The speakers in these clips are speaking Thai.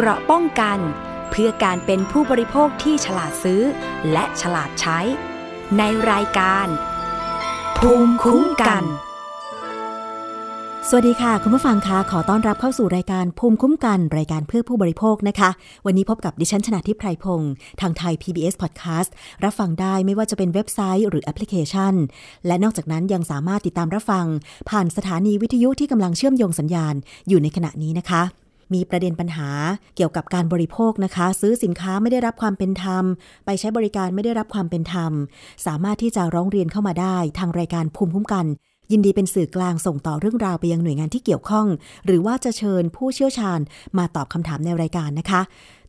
เกราะป้องกัน เพื่อการเป็นผู้บริโภคที่ฉลาดซื้อ และฉลาดใช้ ในรายการ ภูมิคุ้มกัน สวัสดีค่ะ คุณผู้ฟังคะขอต้อนรับเข้าสู่รายการภูมิคุ้มกัน รายการเพื่อผู้บริโภคนะคะ วันนี้พบกับดิฉันชนะทิพไพรพงศ์ทางไทย PBS Podcast รับฟังได้ไม่ว่าจะเป็นเว็บไซต์หรือแอปพลิเคชัน และนอกจากนั้นยังสามารถติดตามรับฟัง ผ่านสถานีวิทยุที่กำลังเชื่อมโยงสัญญาณอยู่ในขณะนี้นะคะ มีประเด็นปัญหาเกี่ยวกับการบริโภคนะคะ ซื้อสินค้าไม่ได้รับความเป็นธรรม ไปใช้บริการไม่ได้รับความเป็นธรรม สามารถที่จะร้องเรียนเข้ามาได้ ทางรายการภูมิคุ้มกัน ยินดีเป็นสื่อกลางส่งต่อเรื่องราวไปยังหน่วยงานที่เกี่ยวข้อง หรือว่าจะเชิญผู้เชี่ยวชาญมาตอบคำถามในรายการนะคะ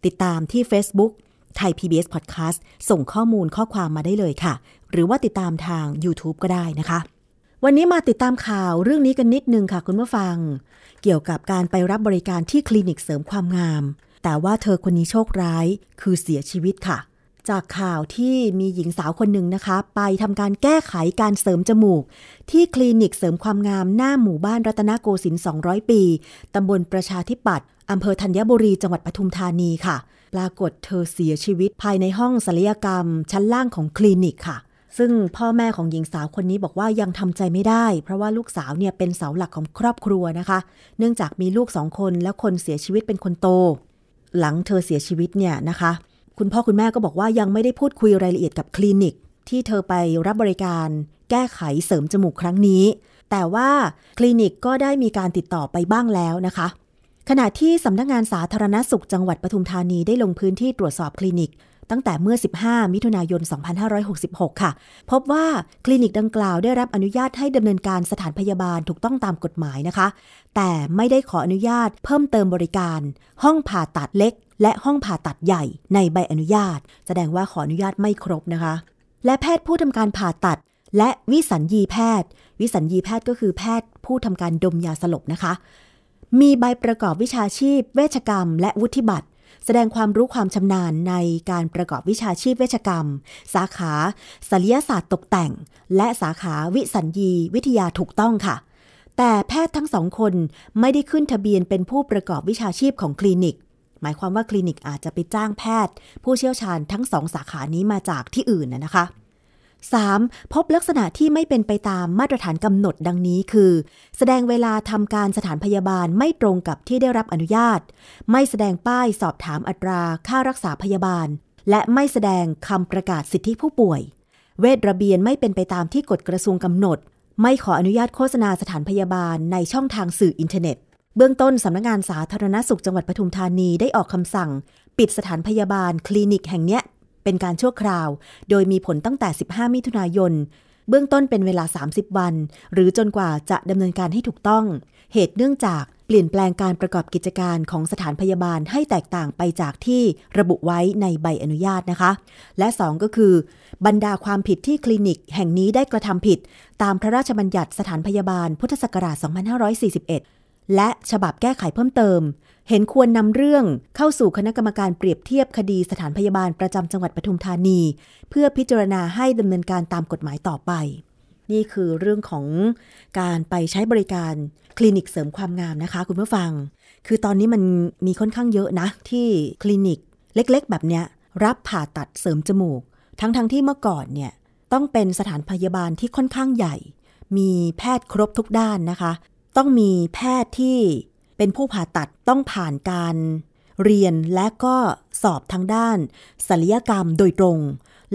ติดตามที่ Facebook ไทย PBS Podcast ส่งข้อมูลข้อความมาได้เลยค่ะ หรือว่าติดตามทาง YouTube ก็ได้นะคะ วันนี้มาติดตามข่าวเรื่องนี้กันนิดนึงค่ะคุณผู้ฟัง เกี่ยวกับการไปรับบริการที่คลินิกเสริมความงาม แต่ว่าเธอคนนี้โชคร้ายคือเสียชีวิตค่ะ จากข่าวที่มีหญิงสาวคนหนึ่งนะคะ ไปทำการแก้ไขการเสริมจมูก ที่คลินิกเสริมความงามหน้าหมู่บ้านรัตนโกสินทร์200 ปีตำบลประชาธิปัตย์อำเภอธัญบุรีจังหวัดปทุมธานีค่ะ ปรากฏเธอเสียชีวิตภายในห้องศัลยกรรม ชั้นล่างของคลินิกค่ะ ซึ่งพ่อแม่ของหญิงสาวคนนี้บอกว่ายังทำใจไม่ได้ เพราะว่าลูกสาวเนี่ยเป็นเสาหลักของครอบครัวนะคะ เนื่องจากมีลูกสองคนแล้วคนเสียชีวิตเป็นคนโต หลังเธอเสียชีวิตเนี่ยนะคะ คุณพ่อคุณแม่ก็บอกว่ายังไม่ได้พูดคุยรายละเอียดกับคลินิก ที่เธอไปรับบริการ แก้ไขเสริมจมูกครั้งนี้ แต่ว่าคลินิกก็ได้มีการติดต่อไปบ้างแล้วนะคะขณะที่สำนักงานสาธารณสุขจังหวัดปทุมธานีได้ลงพื้นที่ตรวจสอบคลินิก ตั้งแต่เมื่อ 15 มิถุนายน 2566 ค่ะ พบว่าคลินิกดังกล่าวได้รับอนุญาตให้ดำเนินการสถานพยาบาลถูกต้องตามกฎหมายนะคะ แต่ไม่ได้ขออนุญาตเพิ่มเติมบริการ ห้องผ่าตัดเล็ก และห้องผ่าตัดใหญ่ในใบอนุญาต แสดงว่าขออนุญาตไม่ครบนะคะ และแพทย์ผู้ทำการผ่าตัด และวิสัญญีแพทย์ วิสัญญีแพทย์ก็คือแพทย์ผู้ทำการดมยาสลบนะคะมีใบประกอบวิชาชีพ เวชกรรม และวุฒิบัตร แสดงความรู้ความชำนาญในการประกอบวิชาชีพเวชกรรม สาขาศัลยศาสตร์ตกแต่ง และสาขาวิสัญญีวิทยาถูกต้องค่ะ แต่แพทย์ทั้งสองคนไม่ได้ขึ้นทะเบียนเป็นผู้ประกอบวิชาชีพของคลินิก หมายความว่าคลินิกอาจจะไปจ้างแพทย์ ผู้เชี่ยวชาญทั้งสองสาขานี้มาจากที่อื่นนะคะ 3. พบลักษณะที่ไม่เป็นไปตามมาตรฐานกำหนดดังนี้คือ แสดงเวลาทำการสถานพยาบาลไม่ตรงกับที่ได้รับอนุญาต ไม่แสดงป้ายสอบถามอัตราค่ารักษาพยาบาล และไม่แสดงคำประกาศสิทธิผู้ป่วย เวทระเบียนไม่เป็นไปตามที่กฎกระทรวงกำหนด ไม่ขออนุญาตโฆษณาสถานพยาบาลในช่องทางสื่ออินเทอร์เน็ต เบื้องต้นสำนักงงานสาธารณสุขจังหวัดปทุมธานีได้ออกคำสั่ง ปิดสถานพยาบาลคลินิกแห่งเนี้ย เป็นการชั่วคราว โดยมีผลตั้งแต่ 15 มิถุนายน เบื้องต้นเป็นเวลา 30 วัน หรือจนกว่าจะดำเนินการให้ถูกต้อง เหตุเนื่องจากเปลี่ยนแปลงการประกอบกิจการของสถานพยาบาลให้แตกต่างไปจากที่ระบุไว้ในใบอนุญาตนะคะ และ 2 ก็คือ บรรดาความผิดที่คลินิกแห่งนี้ได้กระทำผิด ตามพระราชบัญญัติสถานพยาบาลพุทธศักราช 2541 และฉบับแก้ไขเพิ่มเติม เห็นควรนำเรื่องเข้าสู่คณะกรรมการเปรียบเทียบคดีสถานพยาบาลประจำจังหวัดปทุมธานี เพื่อพิจารณาให้ดำเนินการตามกฎหมายต่อไป นี่คือเรื่องของการไปใช้บริการคลินิกเสริมความงามนะคะคุณผู้ฟัง คือตอนนี้มันมีค่อนข้างเยอะนะ ที่คลินิกเล็กๆ แบบเนี้ยรับผ่าตัดเสริมจมูก ทั้งๆทที่เมื่อก่อนเนี่ยต้องเป็นสถานพยาบาลที่ค่อนข้างใหญ่ มีแพทย์ครบทุกด้านนะคะ ต้องมีแพทย์ที่เป็นผู้ผ่าตัดต้องผ่านการเรียนและก็สอบทางด้านศัลยกรรมโดยตรง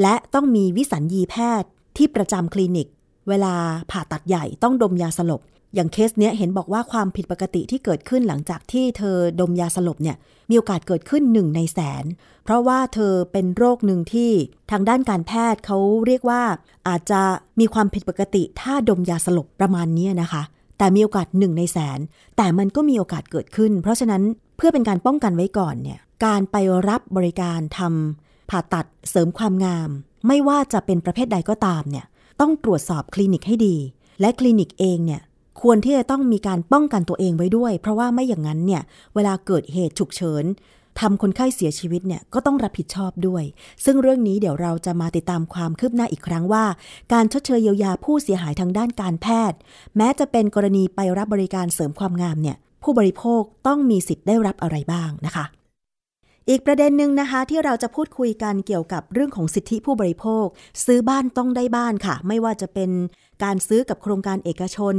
และต้องมีวิสัญญีแพทย์ที่ประจำคลินิก เวลาผ่าตัดใหญ่ต้องดมยาสลบ อย่างเคสเนี้ยเห็นบอกว่าความผิดปกติที่เกิดขึ้นหลังจากที่เธอดมยาสลบเนี่ยมีโอกาสเกิดขึ้นหนึ่งในแสน เพราะว่าเธอเป็นโรคหนึ่งที่ทางด้านการแพทย์เขาเรียกว่าอาจจะมีความผิดปกติถ้าดมยาสลบประมาณนี้นะคะ แต่มีโอกาสหนึ่งในแสน แต่มันก็มีโอกาสเกิดขึ้น เพราะฉะนั้นเพื่อเป็นการป้องกันไว้ก่อนเนี่ย การไปรับบริการทำผ่าตัดเสริมความงาม ไม่ว่าจะเป็นประเภทใดก็ตามเนี่ย ต้องตรวจสอบคลินิกให้ดี และคลินิกเองเนี่ยควรที่จะต้องมีการป้องกันตัวเองไว้ด้วย เพราะว่าไม่อย่างนั้นเนี่ย เวลาเกิดเหตุฉุกเฉิน ทำคนไข้เสียชีวิตเนี่ยก็ต้องรับผิดชอบด้วย ซึ่งเรื่องนี้เดี๋ยวเราจะมาติดตามความคืบหน้าอีกครั้งว่า การชดเชยเยียวยาผู้เสียหายทางด้านการแพทย์ แม้จะเป็นกรณีไปรับบริการเสริมความงามเนี่ยผู้บริโภคต้องมีสิทธิ์ได้รับอะไรบ้างนะคะอีกประเด็นหนึ่งนะคะที่เราจะพูดคุยกันเกี่ยวกับเรื่องของสิทธิผู้บริโภค ซื้อบ้านต้องได้บ้านค่ะ ไม่ว่าจะเป็นการซื้อกับโครงการเอกชน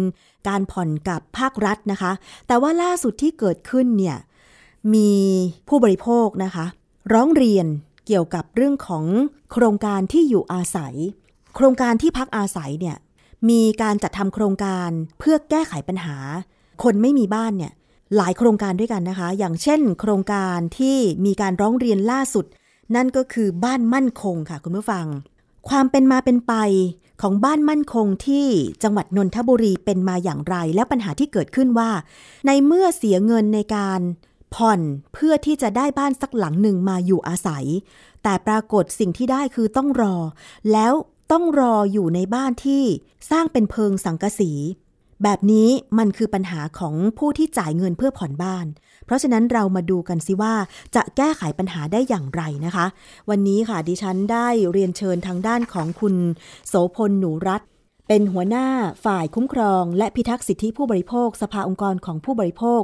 การผ่อนกับภาครัฐนะคะ แต่ว่าล่าสุดที่เกิดขึ้นเนี่ย มีผู้บริโภคนะคะ ร้องเรียนเกี่ยวกับเรื่องของโครงการที่อยู่อาศัย โครงการที่พักอาศัยเนี่ยมีการจัดทำโครงการเพื่อแก้ไขปัญหา คนไม่มีบ้านเนี่ยหลายโครงการด้วยกันนะคะ อย่างเช่น โครงการที่มีการร้องเรียนล่าสุด นั่นก็คือบ้านมั่นคงค่ะคุณผู้ฟัง ความเป็นมาเป็นไปของบ้านมั่นคงที่จังหวัดนนทบุรีเป็นมาอย่างไร และปัญหาที่เกิดขึ้นว่า ในเมื่อเสียเงินในการ ผ่อนเพื่อที่จะได้บ้านสักหลังหนึ่งมาอยู่อาศัย แต่ปรากฏสิ่งที่ได้คือต้องรอ แล้วต้องรออยู่ในบ้านที่สร้างเป็นเพิงสังกะสี แบบนี้มันคือปัญหาของผู้ที่จ่ายเงินเพื่อผ่อนบ้าน เพราะฉะนั้นเรามาดูกันสิว่าจะแก้ไขปัญหาได้อย่างไรนะคะ วันนี้ค่ะดิฉันได้เรียนเชิญทางด้านของคุณ โสพลหนูรัต เป็นหัวหน้าฝ่ายคุ้มครอง และพิทักษ์สิทธิผู้บริโภค สภาองค์กรของผู้บริโภค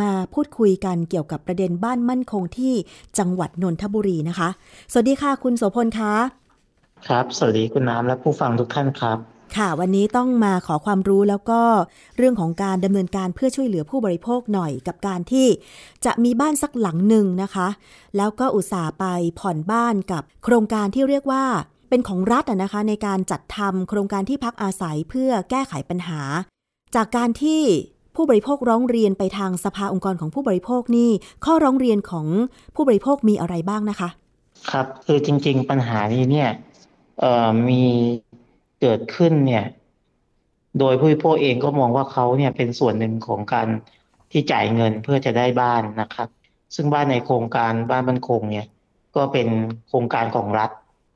มาพูดคุยกันเกี่ยวกับประเด็นบ้านมั่นคงที่จังหวัดนนทบุรีนะคะ สวัสดีค่ะคุณโสพลคะครับ สวัสดีคุณน้ำและผู้ฟังทุกท่านครับ ค่ะ วันนี้ต้องมาขอความรู้แล้วก็เรื่องของการดำเนินการเพื่อช่วยเหลือผู้บริโภคหน่อยกับการที่จะมีบ้านสักหลังหนึ่งนะคะ แล้วก็อุตส่าห์ไปผ่อนบ้านกับโครงการที่เรียกว่า เป็นของรัฐนะคะ ในการจัดทำโครงการที่พักอาศัยเพื่อแก้ไขปัญหา จากการที่ผู้บริโภคร้องเรียนไปทางสภาองค์กรของผู้บริโภคนี่ ข้อร้องเรียนของผู้บริโภคมีอะไรบ้างนะคะ ครับคือจริง ๆ ปัญหานี้เนี่ยเอ่อมีเกิดขึ้นเนี่ย โดยผู้บริโภคเองก็มองว่าเขาเนี่ยเป็นส่วนหนึ่งของการที่จ่ายเงินเพื่อจะได้บ้านนะครับ ซึ่งบ้านในโครงการบ้านบันคงเนี่ย ก็เป็นโครงการของรัฐ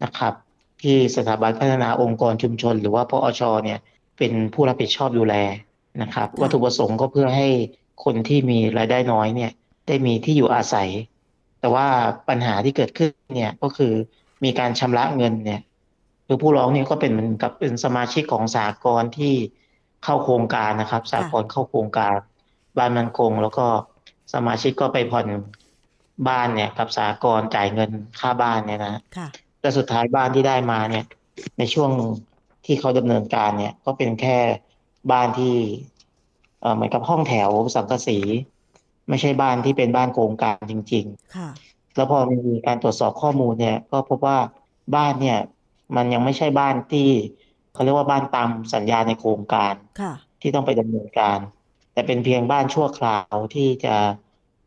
นะครับ ที่สถาบันพัฒนาองค์กรชุมชน หรือว่าพอชเนี่ยเป็นผู้รับผิดชอบดูแลนะครับ วัตถุประสงค์ก็เพื่อให้คนที่มีรายได้น้อยเนี่ยได้มีที่อยู่อาศัย แต่ว่าปัญหาที่เกิดขึ้นเนี่ยก็คือมีการชำระเงินเนี่ยคือผู้ร้องเนี่ยก็เป็นเหมือนกับเป็นสมาชิกของสากลที่เข้าโครงการนะครับสากลเข้าโครงการ บ้านมันคง แล้วก็สมาชิกก็ไปผ่อนบ้านเนี่ยกับสากลจ่ายเงินค่าบ้านเนี่ยนะค่ะ แต่สุดท้ายบ้านที่ได้มาเนี่ย ในช่วงที่เขาดำเนินการเนี่ย ก็เป็นแค่บ้านที่เอ่อเหมือนกับห้องแถวสังกะสี ไม่ใช่บ้านที่เป็นบ้านโครงการจริงๆค่ะแล้วพอมีการตรวจสอบข้อมูลเนี่ย ก็พบว่าบ้านเนี่ย มันยังไม่ใช่บ้านที่เขาเรียกว่าบ้านตามสัญญาในโครงการค่ะ ที่ต้องไปดำเนินการ แต่เป็นเพียงบ้านชั่วคราวที่จะ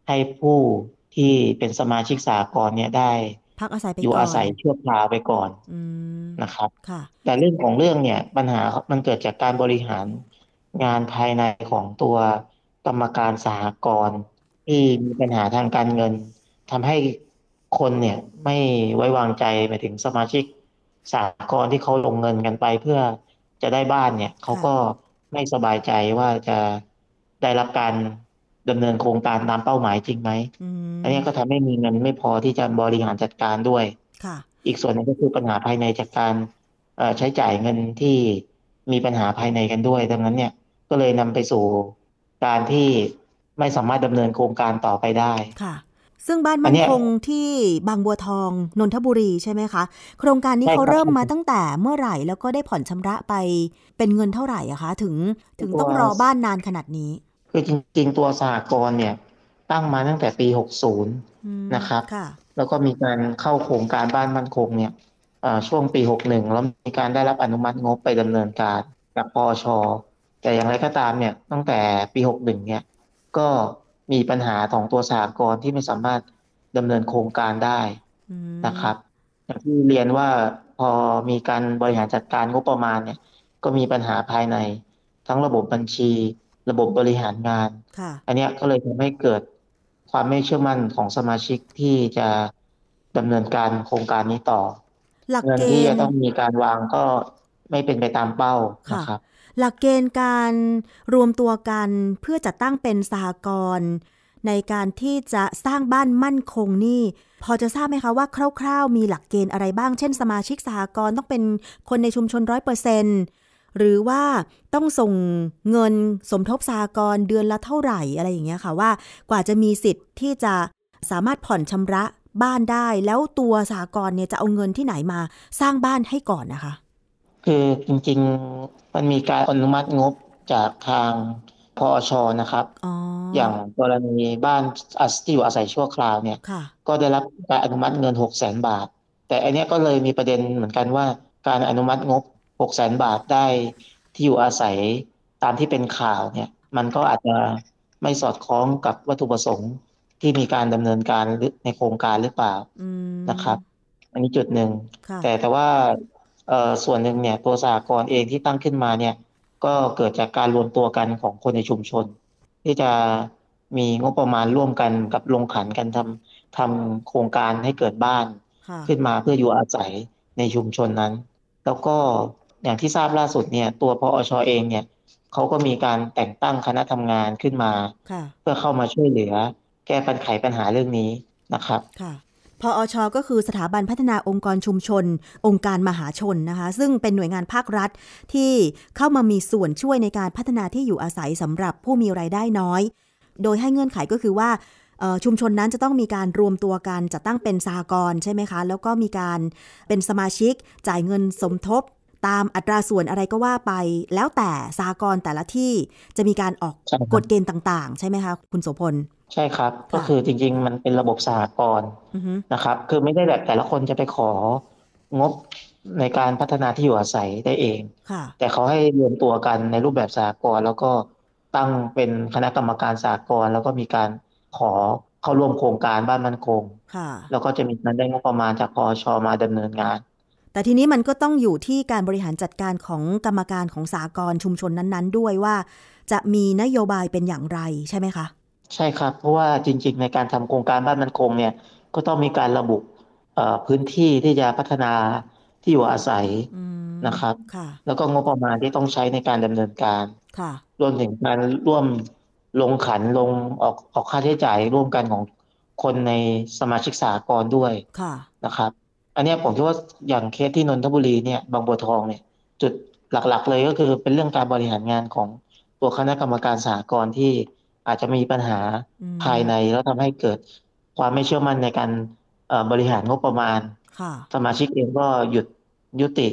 ให้ผู้ที่เป็นสมาชิกสากลเนี่ยได้ พักอาศัยไปอยู่ก่อนอาศัยชั่วคราวไปก่อนอืมนะครับค่ะแต่เรื่องของเรื่องเนี่ยปัญหามันเกิดจากการบริหารงานภายในของตัวกรรมการสหกรณ์ที่มีปัญหาทางการเงินทำให้คนเนี่ยไม่ไว้วางใจไปถึงสมาชิกสหกรณ์ที่เขาลงเงินกันไปเพื่อจะได้บ้านเนี่ยเขาก็ไม่สบายใจว่าจะได้รับการ ดำเนินโครงการตามเป้าหมายจริงไหมอืมอันนี้ก็ทำให้มีเงินไม่พอที่จะบริหารจัดการด้วยค่ะ อีกส่วนหนึงก็คือปัญหาภายในจากการเอ่อใช้จ่ายเงินที่มีปัญหาภายในกันด้วยดังนั้นเนี่ยก็เลยนำไปสู่การที่ไม่สามารถดำเนินโครงการต่อไปได้ค่ะ ซึ่งบ้านอัมั่นนเนี้ยคงที่บางบัวทองนนทบุรีใช่ไหมคะ โครงการนี้ใช่เขาครับเริ่มมาตั้งแต่เมื่อไหร่แล้วก็ได้ผ่อนชำระไปเป็นเงินเท่าไหร่อะคะ ถึงถึงต้องรอบ้านนานขนาดนี้ คือจริง ๆ ตัวสหกรณ์เนี่ย ตั้งมาตั้งแต่ปี 60อืมนะครับค่ะแล้วก็มีการเข้าโครงการบ้านมั่นคงเนี่ยเอ่อช่วงปี 61 แล้วมีการได้รับอนุมัติงบไปดำเนินการกับปอชแต่อย่างไรก็ตามเนี่ยตั้งแต่ปี 61 เนี่ย ก็มีปัญหาของตัวสหกรณ์ที่ไม่สามารถดำเนินโครงการได้อืมนะครับอย่างที่เรียนว่าพอมีการบริหารจัดการงบประมาณเนี่ย ก็มีปัญหาภายในทั้งระบบบัญชี ระบบบริหารงานค่ะอันเนี้ยก็เลยทำให้เกิดความไม่เชื่อมั่นของสมาชิกที่จะดำเนินการโครงการนี้ต่อ หลักเงินเกที่ณจะฑ์ต้องมีการวางก็ไม่เป็นไปตามเป้าค่ะนะครับหลักเกณฑ์การรวมตัวกันเพื่อจัดตั้งเป็นสหกรณ์ในการที่จะสร้างบ้านมั่นคงนี่ พอจะทราบไหมคะว่าคร่าว ๆ มีหลักเกณฑ์อะไรบ้าง เช่น สมาชิกสหกรณ์ต้องเป็นคนในชุมชนร้อยเปอร์เซน หรือว่าต้องส่งเงินสมทบสหกรณ์เดือนละเท่าไหร่อะไรอย่างเงี้ยค่ะว่ากว่าจะมีสิทธิ์ที่จะสามารถผ่อนชำระบ้านได้ แล้วตัวสหกรณ์เนี่ยจะเอาเงินที่ไหนมาสร้างบ้านให้ก่อนนะคะ คือจริงๆมันมีการอนุมัติงบจากทางพอชนะครับอ๋ออย่างกรณีบ้านอาที่อยู่อาศัยชั่วคราวเนี่ยค่ะก็ได้รับการอนุมัติเงินหกแสนบาท แต่อันเนี้ยก็เลยมีประเด็นเหมือนกันว่าการอนุมัติงบ หกแสนบาทได้ที่อยู่อาศัยตามที่เป็นข่าวเนี่ย มันก็อาจจะไม่สอดคล้องกับวัตถุประสงค์ที่มีการดำเนินการในโครงการหรือเปล่าอืมนะครับ อันนี้จุดหนึ่งค่ะแต่แต่ว่าเอ่อส่วนหนึ่งเนี่ยตัวสหกรณ์เองที่ตั้งขึ้นมาเนี่ย ก็เกิดจากการรวมตัวกันของคนในชุมชน ที่จะมีงบประมาณร่วมกันกับลงขันกันทำทำโครงการให้เกิดบ้านค่ะขึ้นมาเพื่ออยู่อาศัยในชุมชนนั้น แล้วก็ อย่างที่ทราบล่าสุดเนี่ย ตัวพอชเองเนี่ยเขาก็มีการแต่งตั้งคณะทำงานขึ้นมาค่ะเพื่อเข้ามาช่วยเหลือ แก้ปัญไขปัญหาเรื่องนี้นะครับค่ะพออชก็คือสถาบันพัฒนาองค์กรชุมชน องค์การมหาชนนะคะ ซึ่งเป็นหน่วยงานภาครัฐที่เข้ามามีส่วนช่วยในการพัฒนาที่อยู่อาศัยสำหรับผู้มีไรายได้น้อย โดยให้เงื่อนไขก็คือว่าเอ่อชุมชนนั้นจะต้องมีการรวมตัวกันจัดตั้งเป็นสหกรณ์ใช่ไหมคะ แล้วก็มีการเป็นสมาชิกจ่ายเงินสมทบ ตามอัตราส่วนอะไรก็ว่าไป แล้วแต่สหกรณ์แต่ละที่จะมีการออกใช่ครับกฎเกณฑ์ต่างๆ ใช่ไหมคะคุณโสพล ใช่ครับ ก็ค่ะคือจริง ๆ มันเป็นระบบสหกรณ์อือฮึนะครับ คือไม่ได้แบบแต่ละคนจะไปของบในการพัฒนาที่อยู่อาศัยได้เองค่ะแต่เขาให้รวมตัวกันในรูปแบบสหกรณ์แล้วก็ตั้งเป็นคณะกรรมการสหกรณ์แล้วก็มีการขอเข้าร่วมโครงการบ้านมั่นคงค่ะแล้วก็จะมีการได้งบประมาณจากพอชมาดำเนินงาน แต่ทีนี้มันก็ต้องอยู่ที่การบริหารจัดการของกรรมการของสากลชุมชนนั้นๆ ด้วยว่า จะมีนโยบายเป็นอย่างไรใช่ไหมคะ ใช่ครับ เพราะว่าจริง ๆ ในการทำโครงการบ้านมั่นคงเนี่ยก็ต้องมีการระบุเอ่อพื้นที่ที่จะพัฒนาที่อยู่อาศัยอืมนะครับค่ะแล้วก็งบประมาณที่ต้องใช้ในการดำเนินการค่ะรวมถึงการร่วมลงขันลงออกออกค่าใช้จ่ายร่วมกันของคนในสมาชิกสหกรณ์ด้วยค่ะนะครับ อันเนี้ยผมคิดว่าอย่างเคสที่นนทบุรีเนี่ยบางบัวทองเนี่ย จุดหลักๆ เลยก็คือเป็นเรื่องการบริหารงานของตัวคณะกรรมการสหกรณ์ที่อาจจะมีปัญหาอืมภายในแล้วทำให้เกิดความไม่เชื่อมั่นในการเอ่อบริหารงบประมาณค่ะสมาชิกเองก็หยุดยุติ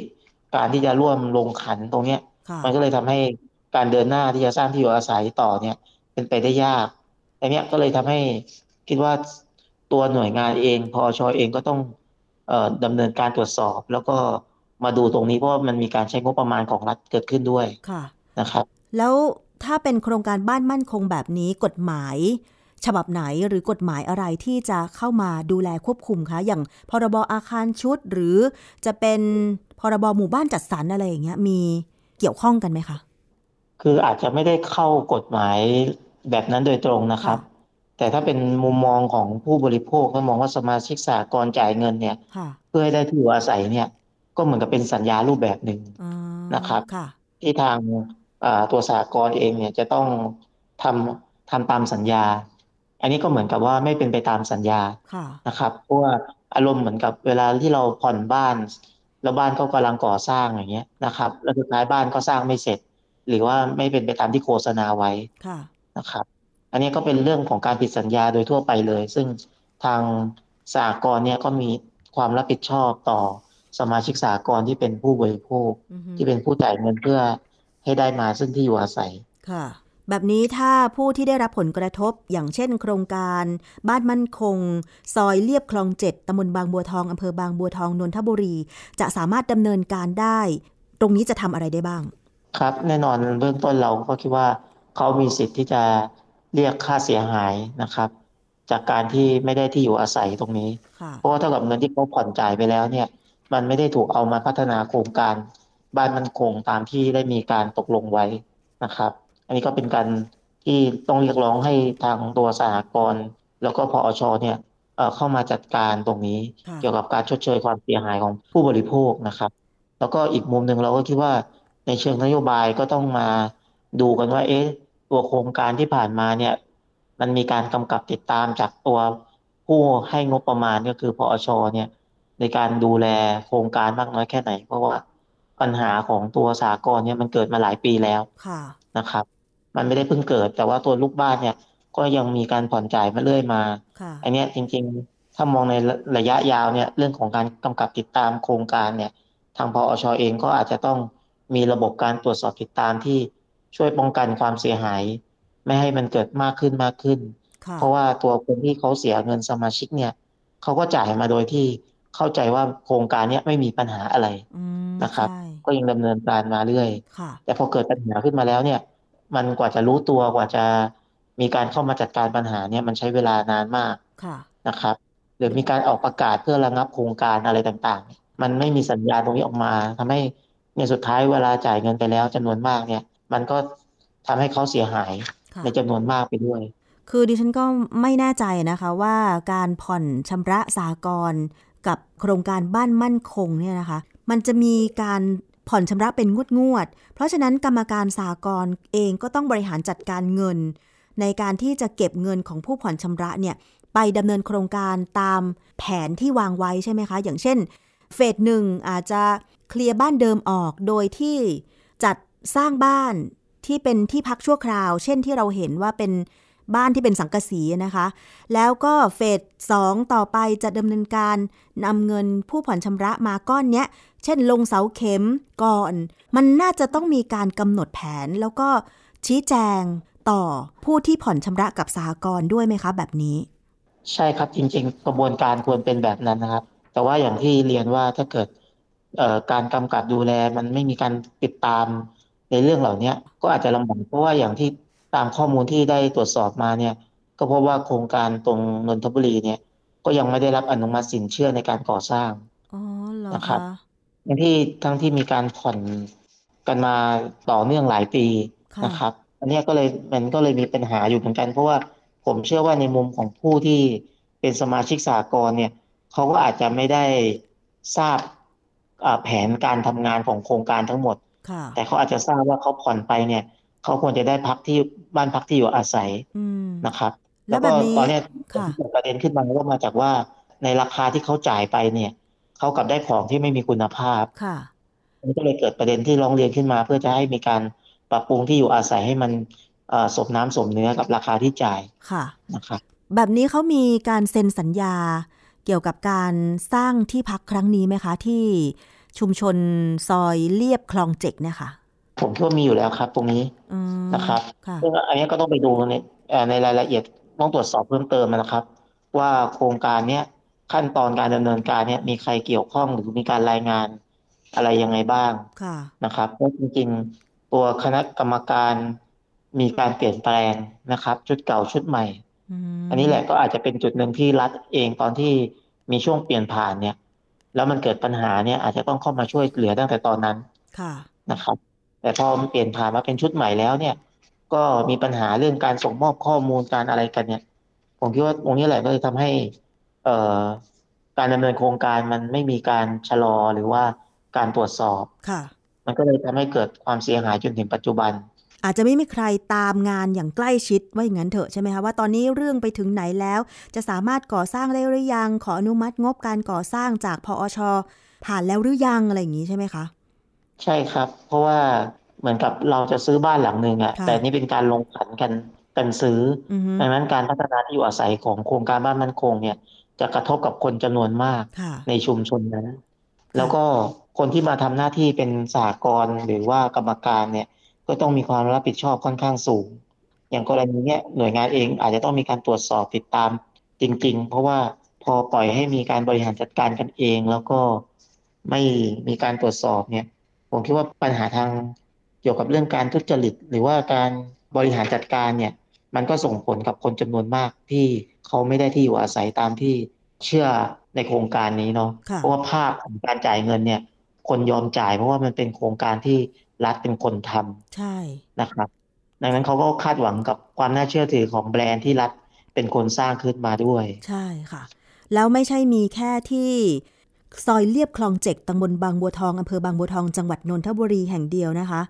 การที่จะร่วมลงขันตรงเนี้ยค่ะมันก็เลยทำให้การเดินหน้าที่จะสร้างที่อยู่อาศัยต่อเนี่ย เป็นไปได้ยากอันเนี้ยก็เลยทำให้คิดว่าตัวหน่วยงานเองพอชเองก็ต้องเอ่อ ดำเนินการตรวจสอบ แล้วก็มาดูตรงนี้เพราะว่ามันมีการใช้งบประมาณของรัฐเกิดขึ้นด้วยค่ะนะครับ แล้วถ้าเป็นโครงการบ้านมั่นคงแบบนี้กฎหมาย ฉบับไหนหรือกฎหมายอะไรที่จะเข้ามาดูแลควบคุมคะ อย่างพรบอาคารชุด หรือจะเป็นพรบหมู่บ้านจัดสรรอะไรอย่างเงี้ยมีเกี่ยวข้องกันไหมคะ คืออาจจะไม่ได้เข้ากฎหมายแบบนั้นโดยตรงนะครับ แต่ถ้าเป็นมุมมองของผู้บริโภคก็มองว่าสมาชิกสหกรณ์จ่ายเงินเนี่ยค่ะเพื่อให้ได้ที่อยู่อาศัยเนี่ย ก็เหมือนกับเป็นสัญญารูปแบบหนึ่งอ่านะครับค่ะที่ทางอ่าตัวสหกรณ์เองเนี่ยจะต้องทำทำตามสัญญา อันนี้ก็เหมือนกับว่าไม่เป็นไปตามสัญญาค่ะนะครับเพราะว่าอารมณ์เหมือนกับเวลาที่เราผ่อนบ้านแล้วบ้านก็กำลังก่อสร้างอย่างเงี้ยนะครับ แล้วสุดท้ายบ้านก็สร้างไม่เสร็จ หรือว่าไม่เป็นไปตามที่โฆษณาไว้ค่ะนะครับ อันนี้ก็เป็นเรื่องของการผิดสัญญาโดยทั่วไปเลย ซึ่งทางสหกรณ์เนี่ยก็มีความรับผิดชอบต่อสมาชิกสหกรณ์ที่เป็นผู้บริโภคอือฮึที่เป็นผู้จ่ายเงินเพื่อให้ได้มาซึ่งที่อยู่อาศัยค่ะ แบบนี้ถ้าผู้ที่ได้รับผลกระทบอย่างเช่น โครงการ บ้านมั่นคง ซอยเลียบคลองเจ็ดตำบลบางบัวทองอำเภอบางบัวทองนนทบุรี จะสามารถดำเนินการได้ ตรงนี้จะทำอะไรได้บ้าง ครับแน่นอนเบื้องต้นเราก็คิดว่าเขามีสิทธิ์ที่จะ เรียกค่าเสียหายนะครับ จากการที่ไม่ได้ที่อยู่อาศัยตรงนี้ค่ะเพราะว่าเท่ากับเงินที่เขาผ่อนจ่ายไปแล้วเนี่ย มันไม่ได้ถูกเอามาพัฒนาโครงการบ้านมันคงตามที่ได้มีการตกลงไว้นะครับ อันนี้ก็เป็นการที่ต้องเรียกร้องให้ทางตัวสหกรณ์แล้วก็พอชเนี่ยเอ่อเข้ามาจัดการตรงนี้ค่ะเกี่ยวกับการชดเชยความเสียหายของผู้บริโภคนะครับ แล้วก็อีกมุมหนึ่งเราก็คิดว่าในเชิงนโยบายก็ต้องมาดูกันว่า เอ๊ะ ตัวโครงการที่ผ่านมาเนี่ย มันมีการกำกับติดตามจากตัวผู้ให้งบประมาณก็คือพอชเนี่ย ในการดูแลโครงการมากน้อยแค่ไหน เพราะว่าปัญหาของตัวสากลเนี่ยมันเกิดมาหลายปีแล้วค่ะนะครับ มันไม่ได้เพิ่งเกิด แต่ว่าตัวลูกบ้านเนี่ย ก็ยังมีการผ่อนจ่ายมาเรื่อยมาค่ะอันเนี้ยจริงถ้ามองในระยะยาวเนี่ยเรื่องของการกำกับติดตามโครงการเนี่ย ทางพออชเองก็อาจจะต้องมีระบบการตรวจสอบติดตามที่ ช่วยป้องกันความเสียหาย ไม่ให้มันเกิดมากขึ้นมากขึ้น เพราะว่าตัวคนที่เขาเสียเงินสมาชิกเนี่ยเขาก็จ่ายมาโดยที่เข้าใจว่าโครงการนี้ไม่มีปัญหาอะไรนะครับ ก็ยังดำเนินการมาเรื่อยแต่พอเกิดปัญหาขึ้นมาแล้วเนี่ย มันกว่าจะรู้ตัวกว่าจะมีการเข้ามาจัดการปัญหาเนี่ยมันใช้เวลานานมากนะครับหรือมีการออกประกาศเพื่อระงับโครงการอะไรต่างๆ มันไม่มีสัญญาณตรงนี้ออกมาทำให้เนี่ยสุดท้ายเวลาจ่ายเงินไปแล้วจำนวนมากเนี่ย มันก็ทำให้เขาเสียหายในจำนวนมากไปด้วย คือดิฉันก็ไม่แน่ใจนะคะว่าการผ่อนชำระสากรกับโครงการบ้านมั่นคงเนี่ยนะคะ มันจะมีการผ่อนชำระเป็นงวดงวด เพราะฉะนั้นกรรมการสากรเองก็ต้องบริหารจัดการเงิน ในการที่จะเก็บเงินของผู้ผ่อนชำระเนี่ยไปดำเนินโครงการตามแผนที่วางไว้ใช่ไหมคะ อย่างเช่น เฟสหนึ่งอาจจะเคลียร์บ้านเดิมออกโดยที่จัด สร้างบ้านที่เป็นที่พักชั่วคราว เช่นที่เราเห็นว่าเป็นบ้านที่เป็นสังกะสีนะคะ แล้วก็เฟสสองต่อไปจะดำเนินการนำเงินผู้ผ่อนชำระมาก้อนเนี้ย เช่นลงเสาเข็มก่อน มันน่าจะต้องมีการกำหนดแผนแล้วก็ชี้แจงต่อผู้ที่ผ่อนชำระกับสหกรณ์ด้วยไหมคะแบบนี้ ใช่ครับจริงๆ กระบวนการควรเป็นแบบนั้นนะครับ แต่ว่าอย่างที่เรียนว่าถ้าเกิดการกำกับดูแลมันไม่มีการติดตาม ในเรื่องเหล่านี้ก็อาจจะลำบากเพราะว่าอย่างที่ตามข้อมูลที่ได้ตรวจสอบมาเนี่ย ก็พบว่าโครงการตรงนนทบุรีเนี่ย ก็ยังไม่ได้รับอนุมัติสินเชื่อในการก่อสร้างนะครับอย่างที่ทั้งที่มีการผ่อนกันมาต่อเนื่องหลายปีนะครับ อันนี้ก็เลยมันก็เลยมีปัญหาอยู่เหมือนกัน เพราะว่าผมเชื่อว่าในมุมของผู้ที่เป็นสมาชิกสากลเนี่ยเขาก็อาจจะไม่ได้ทราบแผนการทำงานของโครงการทั้งหมด แต่เขาอาจจะทราบว่าเขาผ่อนไปเนี่ยเขาควรจะได้พักที่บ้านพักที่อยู่อาศัยนะครับ แล้วก็ตอนนี้ประเด็นขึ้นมาก็มาจากว่าในราคาที่เขาจ่ายไปเนี่ยเขากับได้ของที่ไม่มีคุณภาพค่ะมันก็เลยเกิดประเด็นที่ร้องเรียนขึ้นมา เพื่อจะให้มีการปรับปรุงที่อยู่อาศัยให้มันสมน้ำสมเนื้อกับราคาที่จ่ายค่ะนะครับแบบนี้เขามีการเซ็นสัญญาเกี่ยวกับการสร้างที่พักครั้งนี้ไหมคะที่ ชุมชนซอยเลียบคลองเจ็กเนี่ยค่ะ ผมคิดว่ามีอยู่แล้วครับ ตรงนี้นะครับซึ่งอันนี้ก็ต้องไปดูในในรายละเอียดต้องตรวจสอบเพิ่มเติมนะครับ ว่าโครงการเนี้ยขั้นตอนการดำเนินการเนี้ยมีใครเกี่ยวข้องหรือมีการรายงานอะไรยังไงบ้างนะครับเพราะจริงๆ ตัวคณะกรรมการมีการเปลี่ยนแปลงนะครับ ชุดเก่าชุดใหม่อันนี้แหละก็อาจจะเป็นจุดหนึ่งที่รัฐเองตอนที่มีช่วงเปลี่ยนผ่านเนี่ย แล้วมันเกิดปัญหาเนี่ยอาจจะต้องเข้ามาช่วยเหลือตั้งแต่ตอนนั้นนะครับ แต่พอมันเปลี่ยนผ่านมาเป็นชุดใหม่แล้วเนี่ย ก็มีปัญหาเรื่องการส่งมอบข้อมูลการอะไรกันเนี่ย ผมคิดว่าตรงนี้แหละก็เลยทำให้ เอ่อการดำเนินโครงการมันไม่มีการชะลอหรือว่าการตรวจสอบค่ะ มันก็เลยทำให้เกิดความเสียหายจนถึงปัจจุบัน อาจจะไม่มีใครตามงานอย่างใกล้ชิดว่าอย่างนั้นเถอะใช่ไหมคะว่าตอนนี้เรื่องไปถึงไหนแล้ว จะสามารถก่อสร้างได้หรือยัง ขออนุมัติงบการก่อสร้างจากพอช ผ่านแล้วหรือยังอะไรอย่างนี้ใช่ไหมคะ ใช่ครับ เพราะว่าเหมือนกับเราจะซื้อบ้านหลังหนึ่งอะแต่นี่เป็นการลงขันกันกันซื้อดังนั้นการพัฒนาที่อยู่อาศัยของโครงการบ้านมั่นคงเนี่ย จะกระทบกับคนจำนวนมากในชุมชนนั้น แล้วก็คนที่มาทำหน้าที่เป็นสากรหรือว่ากรรมการเนี่ย ก็ต้องมีความรับผิดชอบค่อนข้างสูง อย่างกรณีเนี้ยหน่วยงานเองอาจจะต้องมีการตรวจสอบติดตามจริง ๆ เพราะว่าพอปล่อยให้มีการบริหารจัดการกันเอง แล้วก็ไม่มีการตรวจสอบเนี่ย ผมคิดว่าปัญหาทางเกี่ยวกับเรื่องการทุจริต หรือว่าการบริหารจัดการเนี่ย มันก็ส่งผลกับคนจำนวนมากที่เขาไม่ได้ที่อยู่อาศัยตามที่เชื่อในโครงการนี้เนาะเพราะว่าภาพของการจ่ายเงินเนี่ย คนยอมจ่ายเพราะว่ามันเป็นโครงการที่ รัฐเป็นคนทำใช่นะครับ ดังนั้นเขาก็คาดหวังกับความน่าเชื่อถือของแบรนด์ที่รัฐเป็นคนสร้างขึ้นมาด้วย ใช่ค่ะ แล้วไม่ใช่มีแค่ที่ซอยเลียบคลองเจ็กตำบลบางบัวทองอำเภอบางบัวทองจังหวัดนนทบุรีแห่งเดียวนะคะ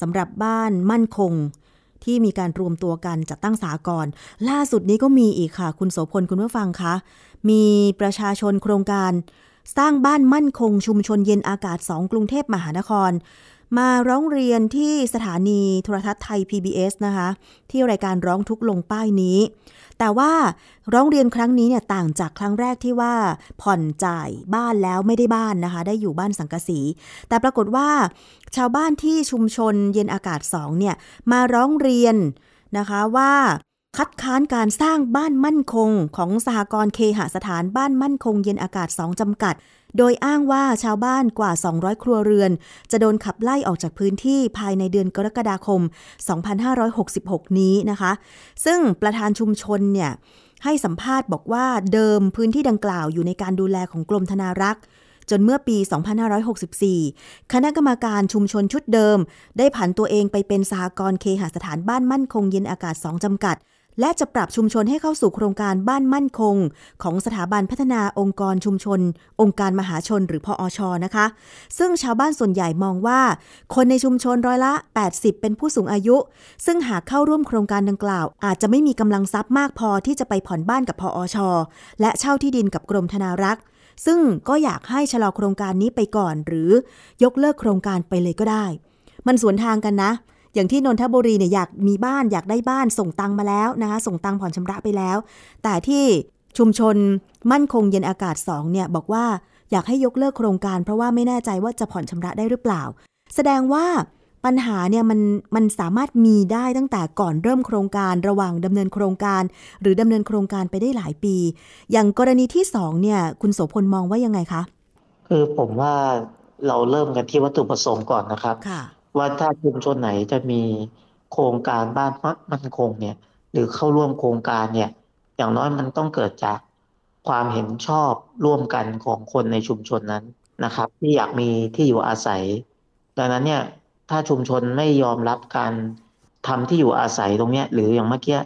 สำหรับบ้านมั่นคงที่มีการรวมตัวกันจัดตั้งสากรล่าสุดนี้ก็มีอีกค่ะ คุณโสพลคุณผู้ฟังคะ มีประชาชนโครงการ สร้างบ้านมั่นคงชุมชนเย็นอากาศสองกรุงเทพมหานคร มาร้องเรียนที่สถานีโทรทัศน์ไทย PBS นะคะ ที่รายการร้องทุกลงป้ายนี้ แต่ว่าร้องเรียนครั้งนี้เนี่ยต่างจากครั้งแรกที่ว่าผ่อนจ่ายบ้านแล้วไม่ได้บ้านนะคะ ได้อยู่บ้านสังกะสี แต่ปรากฏว่า ชาวบ้านที่ชุมชนเย็นอากาศสองเนี่ยมาร้องเรียนนะคะว่าคัดค้านการสร้างบ้านมั่นคงของสหกรณ์เคหสถานบ้านมั่นคงเย็นอากาศสองจำกัด โดยอ้างว่าชาวบ้านกว่า 200 ครัวเรือน จะโดนขับไล่ออกจากพื้นที่ภายในเดือนกรกฎาคม 2566 นี้นะคะ ซึ่งประธานชุมชนเนี่ยให้สัมภาษณ์บอกว่าเดิมพื้นที่ดังกล่าวอยู่ในการดูแลของกรมธนารักษ์ จนเมื่อปี 2564 คณะกรรมการชุมชนชุดเดิม ได้ผันตัวเองไปเป็นสหกรณ์เคหสถานบ้านมั่นคงเย็นอากาศ 2 จำกัด และจะปรับชุมชนให้เข้าสู่โครงการบ้านมั่นคง ของสถาบันพัฒนาองค์กรชุมชน องค์การมหาชนหรือพออชนะคะ ซึ่งชาวบ้านส่วนใหญ่มองว่า คนในชุมชนร้อยละ 80 เป็นผู้สูงอายุ ซึ่งหากเข้าร่วมโครงการดังกล่าว อาจจะไม่มีกำลังทรัพย์มากพอที่จะไปผ่อนบ้านกับพออช และเช่าที่ดินกับกรมธนารักษ์ซึ่งก็อยากให้ชะลอโครงการนี้ไปก่อน หรือยกเลิกโครงการไปเลยก็ได้ มันสวนทางกันนะ อย่างที่นนทบุรีเนี่ยอยากมีบ้านอยากได้บ้านส่งตังมาแล้วนะคะส่งตังผ่อนชำระไปแล้ว แต่ที่ชุมชนมั่นคงเย็นอากาศ2เนี่ยบอกว่าอยากให้ยกเลิกโครงการ เพราะว่าไม่แน่ใจว่าจะผ่อนชำระได้หรือเปล่า แสดงว่าปัญหาเนี่ยมันมันสามารถมีได้ตั้งแต่ก่อนเริ่มโครงการระหว่างดำเนินโครงการ หรือดำเนินโครงการไปได้หลายปี อย่างกรณีที่สองเนี่ยคุณโสพลมองว่ายังไงคะ คือผมว่าเราเริ่มกันที่วัตถุประสงค์ก่อนนะครับค่ะ ว่าถ้าชุมชนไหนจะมีโครงการบ้านมั่นคงเนี่ย หรือเข้าร่วมโครงการเนี่ย อย่างน้อยมันต้องเกิดจากความเห็นชอบร่วมกันของคนในชุมชนนั้นนะครับ ที่อยากมีที่อยู่อาศัย ดังนั้นเนี่ยถ้าชุมชนไม่ยอมรับการทำที่อยู่อาศัยตรงเนี้ย หรืออย่างเมื่อกี้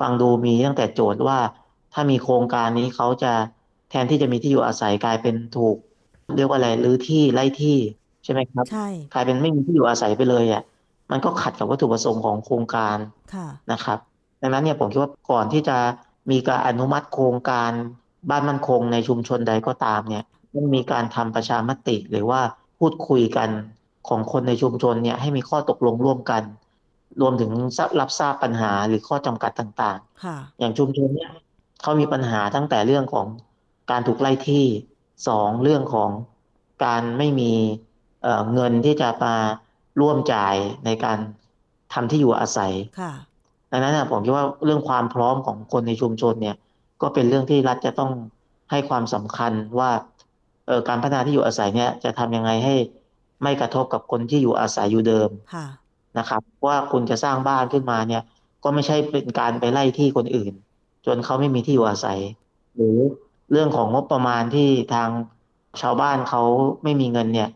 ฟังดูมีตั้งแต่โจทย์ว่า ถ้ามีโครงการนี้เขาจะแทนที่จะมีที่อยู่อาศัยกลายเป็นถูก เรียกว่าอะไรหรือที่ไล่ที่ ใช่ไหมครับ ใช่ กลายเป็นไม่มีที่อยู่อาศัยไปเลยอะมันก็ขัดกับวัตถุประสงค์ของโครงการค่ะนะครับ ดังนั้นเนี่ยผมคิดว่าก่อนที่จะมีการอนุมัติโครงการบ้านมั่นคงในชุมชนใดก็ตามเนี่ยต้องมีการทำประชามติหรือว่าพูดคุยกันของคนในชุมชนเนี่ยให้มีข้อตกลงร่วมกัน รวมถึงรับทราบปัญหาหรือข้อจำกัดต่างค่ะๆอย่างชุมชนเนี่ยเขามีปัญหาตั้งแต่เรื่องของการถูกไล่ที่สองเรื่องของการไม่มี เอ่อเงินที่จะมาร่วมจ่ายในการทำที่อยู่อาศัยค่ะดังนั้นนะผมคิดว่าเรื่องความพร้อมของคนในชุมชนเนี่ย ก็เป็นเรื่องที่รัฐจะต้องให้ความสำคัญว่าเอ่อการพัฒนาที่อยู่อาศัยเนี่ยจะทำยังไงให้ไม่กระทบกับคนที่อยู่อาศัยอยู่เดิมค่ะนะครับ ว่าคุณจะสร้างบ้านขึ้นมาเนี่ย ก็ไม่ใช่เป็นการไปไล่ที่คนอื่น จนเขาไม่มีที่อยู่อาศัย หรือเรื่องของงบประมาณที่ทางชาวบ้านเขาไม่มีเงินเนี่ย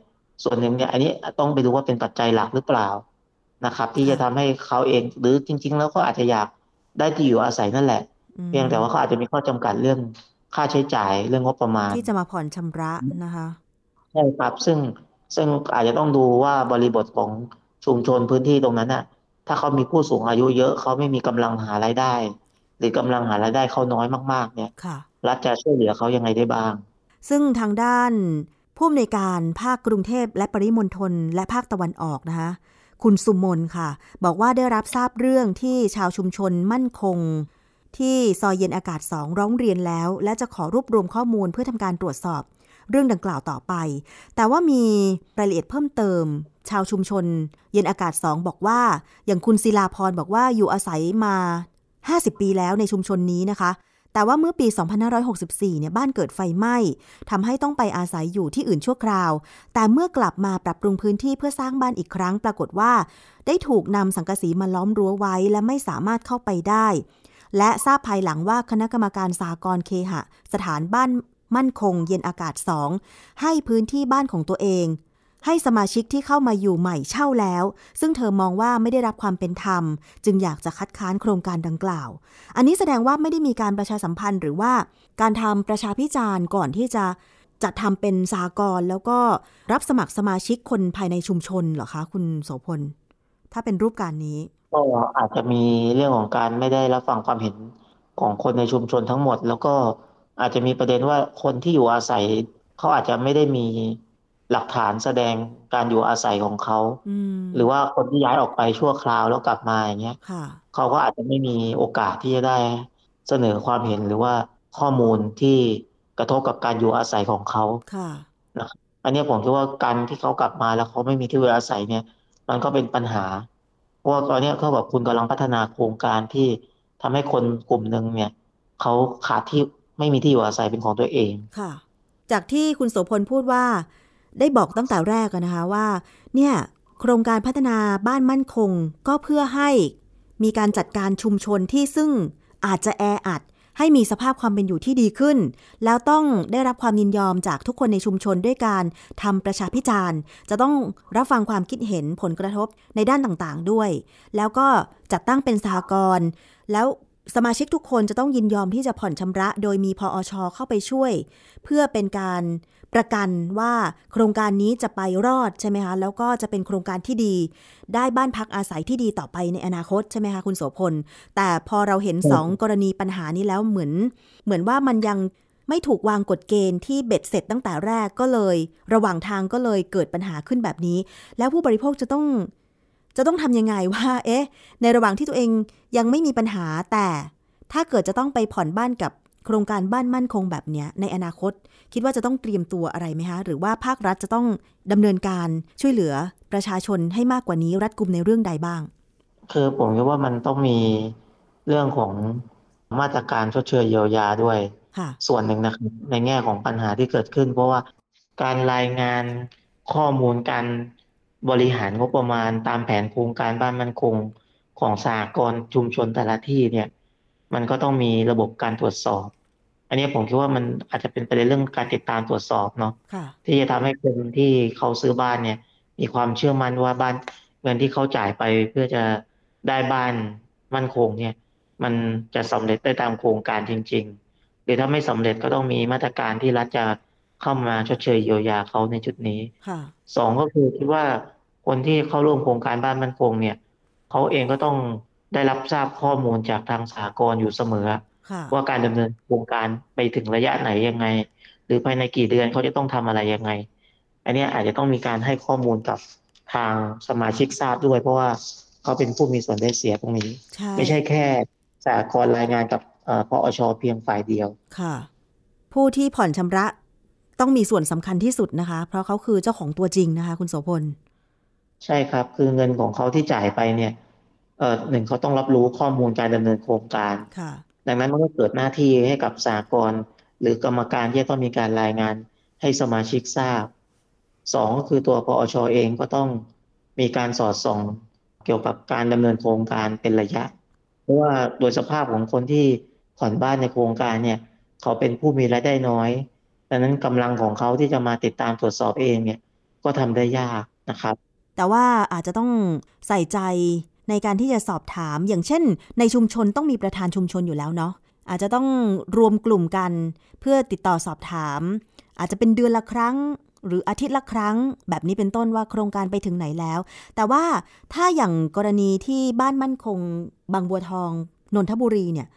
ส่วนหนึ่งเนี่ย อันนี้ต้องไปดูว่าเป็นปัจจัยหลักหรือเปล่านะครับ ที่จะทำให้เขาเองหรือจริง ๆ แล้วก็อาจจะอยากได้ที่อยู่อาศัยนั่นแหละอืมเพียงแต่ว่าเขาอาจจะมีข้อจำกัดเรื่องค่าใช้จ่ายเรื่องงบประมาณ ที่จะมาผ่อนชำระนะคะใช่ครับซึ่งซึ่งอาจจะต้องดูว่าบริบทของชุมชนพื้นที่ตรงนั้นน่ะ ถ้าเขามีผู้สูงอายุเยอะเขาไม่มีกำลังหารายได้ หรือกำลังหารายได้เขาน้อยมาก ๆ เนี่ยค่ะรัฐจะช่วยเหลือเขายังไงได้บ้าง ซึ่งทางด้าน ผู้อำนวยการภาคกรุงเทพและปริมณฑลและภาคตะวันออกนะคะคุณสุมนค่ะ บอกว่าได้รับทราบเรื่องที่ชาวชุมชนมั่นคง ที่ซอยเย็นอากาศสองร้องเรียนแล้ว และจะขอรวบรวมข้อมูลเพื่อทำการตรวจสอบ เรื่องดังกล่าวต่อไป แต่ว่ามีรายละเอียดเพิ่มเติม ชาวชุมชน เย็นอากาศสองบอกว่า อย่างคุณศิลาพรบอกว่าอยู่อาศัยมา 50 ปีแล้วในชุมชนนี้นะคะ แต่ว่าเมื่อปี 2564 เนี่ยบ้านเกิดไฟไหม้ทำให้ต้องไปอาศัยอยู่ที่อื่นชั่วคราว แต่เมื่อกลับมาปรับปรุงพื้นที่เพื่อสร้างบ้านอีกครั้ง ปรากฏว่า ได้ถูกนำสังกะสีมาล้อมรั้วไว้ และไม่สามารถเข้าไปได้ และทราบภายหลังว่าคณะกรรมการสากรเคหะ สถานบ้านมั่นคง เย็นอากาศสองให้พื้นที่บ้านของตัวเอง ให้สมาชิกที่เข้ามาอยู่ใหม่เช่าแล้ว ซึ่งเธอมองว่าไม่ได้รับความเป็นธรรม จึงอยากจะคัดค้านโครงการดังกล่าว อันนี้แสดงว่าไม่ได้มีการประชาสัมพันธ์ หรือว่าการทำประชาพิจารณ์ก่อนที่จะจัดทำเป็นสากรแล้วก็รับสมัครสมาชิกคนภายในชุมชนเหรอคะ คุณโสพล ถ้าเป็นรูปการนี้ก็อาจจะมีเรื่องของการไม่ได้รับฟังความเห็นของคนในชุมชนทั้งหมด แล้วก็อาจจะมีประเด็นว่าคนที่อยู่อาศัยเขาอาจจะไม่ได้มี หลักฐานแสดงการอยู่อาศัยของเขาอืมหรือว่าคนที่ย้ายออกไปชั่วคราวแล้วกลับมาอย่างเงี้ยค่ะเขาก็อาจจะไม่มีโอกาสที่จะได้เสนอความเห็นหรือว่าข้อมูลที่กระทบกับการอยู่อาศัยของเขาค่ะนะครับอันเนี้ยผมคิดว่าการที่เขากลับมาแล้วเขาไม่มีที่อยู่อาศัยเนี่ย มันก็เป็นปัญหา เพราะว่าตอนเนี้ยเขาแบบคุณกำลังพัฒนาโครงการที่ทำให้คนกลุ่มหนึ่งเนี่ยเขาขาดที่ไม่มีที่อยู่อาศัยเป็นของตัวเองค่ะ จากที่คุณโสพลพูดว่า ได้บอกตั้งแต่แรกนะคะว่า เนี่ยโครงการพัฒนาบ้านมั่นคงก็เพื่อให้มีการจัดการชุมชนที่ซึ่งอาจจะแออัด ให้มีสภาพความเป็นอยู่ที่ดีขึ้น แล้วต้องได้รับความยินยอมจากทุกคนในชุมชนด้วยการทำประชาพิจารณ์ จะต้องรับฟังความคิดเห็นผลกระทบในด้านต่างๆด้วย แล้วก็จัดตั้งเป็นสหกรณ์แล้วสมาชิกทุกคนจะต้องยินยอมที่จะผ่อนชำระ โดยมีพออชเข้าไปช่วย เพื่อเป็นการ ประกันว่าโครงการนี้จะไปรอดใช่ไหมคะ แล้วก็จะเป็นโครงการที่ดี ได้บ้านพักอาศัยที่ดีต่อไปในอนาคตใช่ไหมคะคุณโสพล แต่พอเราเห็นอืมสองกรณีปัญหานี้แล้วเหมือน เหมือนว่ามันยังไม่ถูกวางกฎเกณฑ์ที่เบ็ดเสร็จตั้งแต่แรกก็เลย ระหว่างทางก็เลยเกิดปัญหาขึ้นแบบนี้ แล้วผู้บริโภคจะต้อง จะต้องทำยังไงว่า เอ๊ะ ในระหว่างที่ตัวเองยังไม่มีปัญหาแต่ถ้าเกิดจะต้องไปผ่อนบ้านกับ โครงการบ้านมั่นคงแบบเนี้ยในอนาคต คิดว่าจะต้องเตรียมตัวอะไรไหมคะหรือว่าภาครัฐจะต้องดำเนินการช่วยเหลือประชาชนให้มากกว่านี้รัดกุมในเรื่องใดบ้าง คือผมคิดว่ามันต้องมีเรื่องของมาตรการชดเชยเยียวยาด้วยค่ะส่วนหนึ่งนะครับในแง่ของปัญหาที่เกิดขึ้น เพราะว่าการรายงานข้อมูลการบริหารงบประมาณตามแผนโครงการบ้านมั่นคงของสหกรณ์ชุมชนแต่ละที่เนี่ย มันก็ต้องมีระบบการตรวจสอบ อันนี้ผมคิดว่ามันอาจจะเป็นประเด็นเรื่องการติดตามตรวจสอบเนาะค่ะที่จะทำให้คนที่เขาซื้อบ้านเนี่ย มีความเชื่อมั่นว่าบ้านเงินที่เขาจ่ายไปเพื่อจะได้บ้านมั่นคงเนี่ย มันจะสำเร็จได้ตามโครงการจริง ๆ หรือถ้าไม่สำเร็จก็ต้องมีมาตรการที่รัฐจะเข้ามาชดเชยเยียวยาเขาในจุดนี้ค่ะสองก็คือคิดว่าคนที่เข้าร่วมโครงการบ้านมั่นคงเนี่ยเขาเองก็ต้องได้รับทราบข้อมูลจากทางสหกรณ์อยู่เสมอค่ะ ว่าการดำเนินโครงการไปถึงระยะไหนยังไง หรือภายในกี่เดือนเขาจะต้องทำอะไรยังไง อันเนี้ยอาจจะต้องมีการให้ข้อมูลกับทางสมาชิกทราบด้วย เพราะว่าเขาเป็นผู้มีส่วนได้เสียตรงนี้ใช่ไม่ใช่แค่สหกรณ์รายงานกับเอ่อพอชเพียงฝ่ายเดียวค่ะ ผู้ที่ผ่อนชำระต้องมีส่วนสำคัญที่สุดนะคะ เพราะเขาคือเจ้าของตัวจริงนะคะ คุณโสพล ใช่ครับ คือเงินของเขาที่จ่ายไปเนี่ยเอ่อหนึ่งเขาต้องรับรู้ข้อมูลการดำเนินโครงการค่ะ ดังนั้นมันก็เกิดหน้าที่ให้กับสหกรณ์หรือกรรมการที่ต้องมีการรายงานให้สมาชิกทราบสองก็คือตัวปอชเองก็ต้องมีการสอดส่องเกี่ยวกับการดำเนินโครงการเป็นระยะ เพราะว่าโดยสภาพของคนที่ผ่อนบ้านในโครงการเนี่ย เขาเป็นผู้มีรายได้น้อยดังนั้นกำลังของเขาที่จะมาติดตามตรวจสอบเองเนี่ยก็ทำได้ยากนะครับ แต่ว่าอาจจะต้องใส่ใจ ในการที่จะสอบถาม อย่างเช่น ในชุมชนต้องมีประธานชุมชนอยู่แล้วเนาะอาจจะต้องรวมกลุ่มกันเพื่อติดต่อสอบถาม อาจจะเป็นเดือนละครั้ง หรืออาทิตย์ละครั้ง แบบนี้เป็นต้นว่าโครงการไปถึงไหนแล้ว แต่ว่าถ้าอย่างกรณีที่บ้านมั่นคง บางบัวทอง นนทบุรีเนี่ย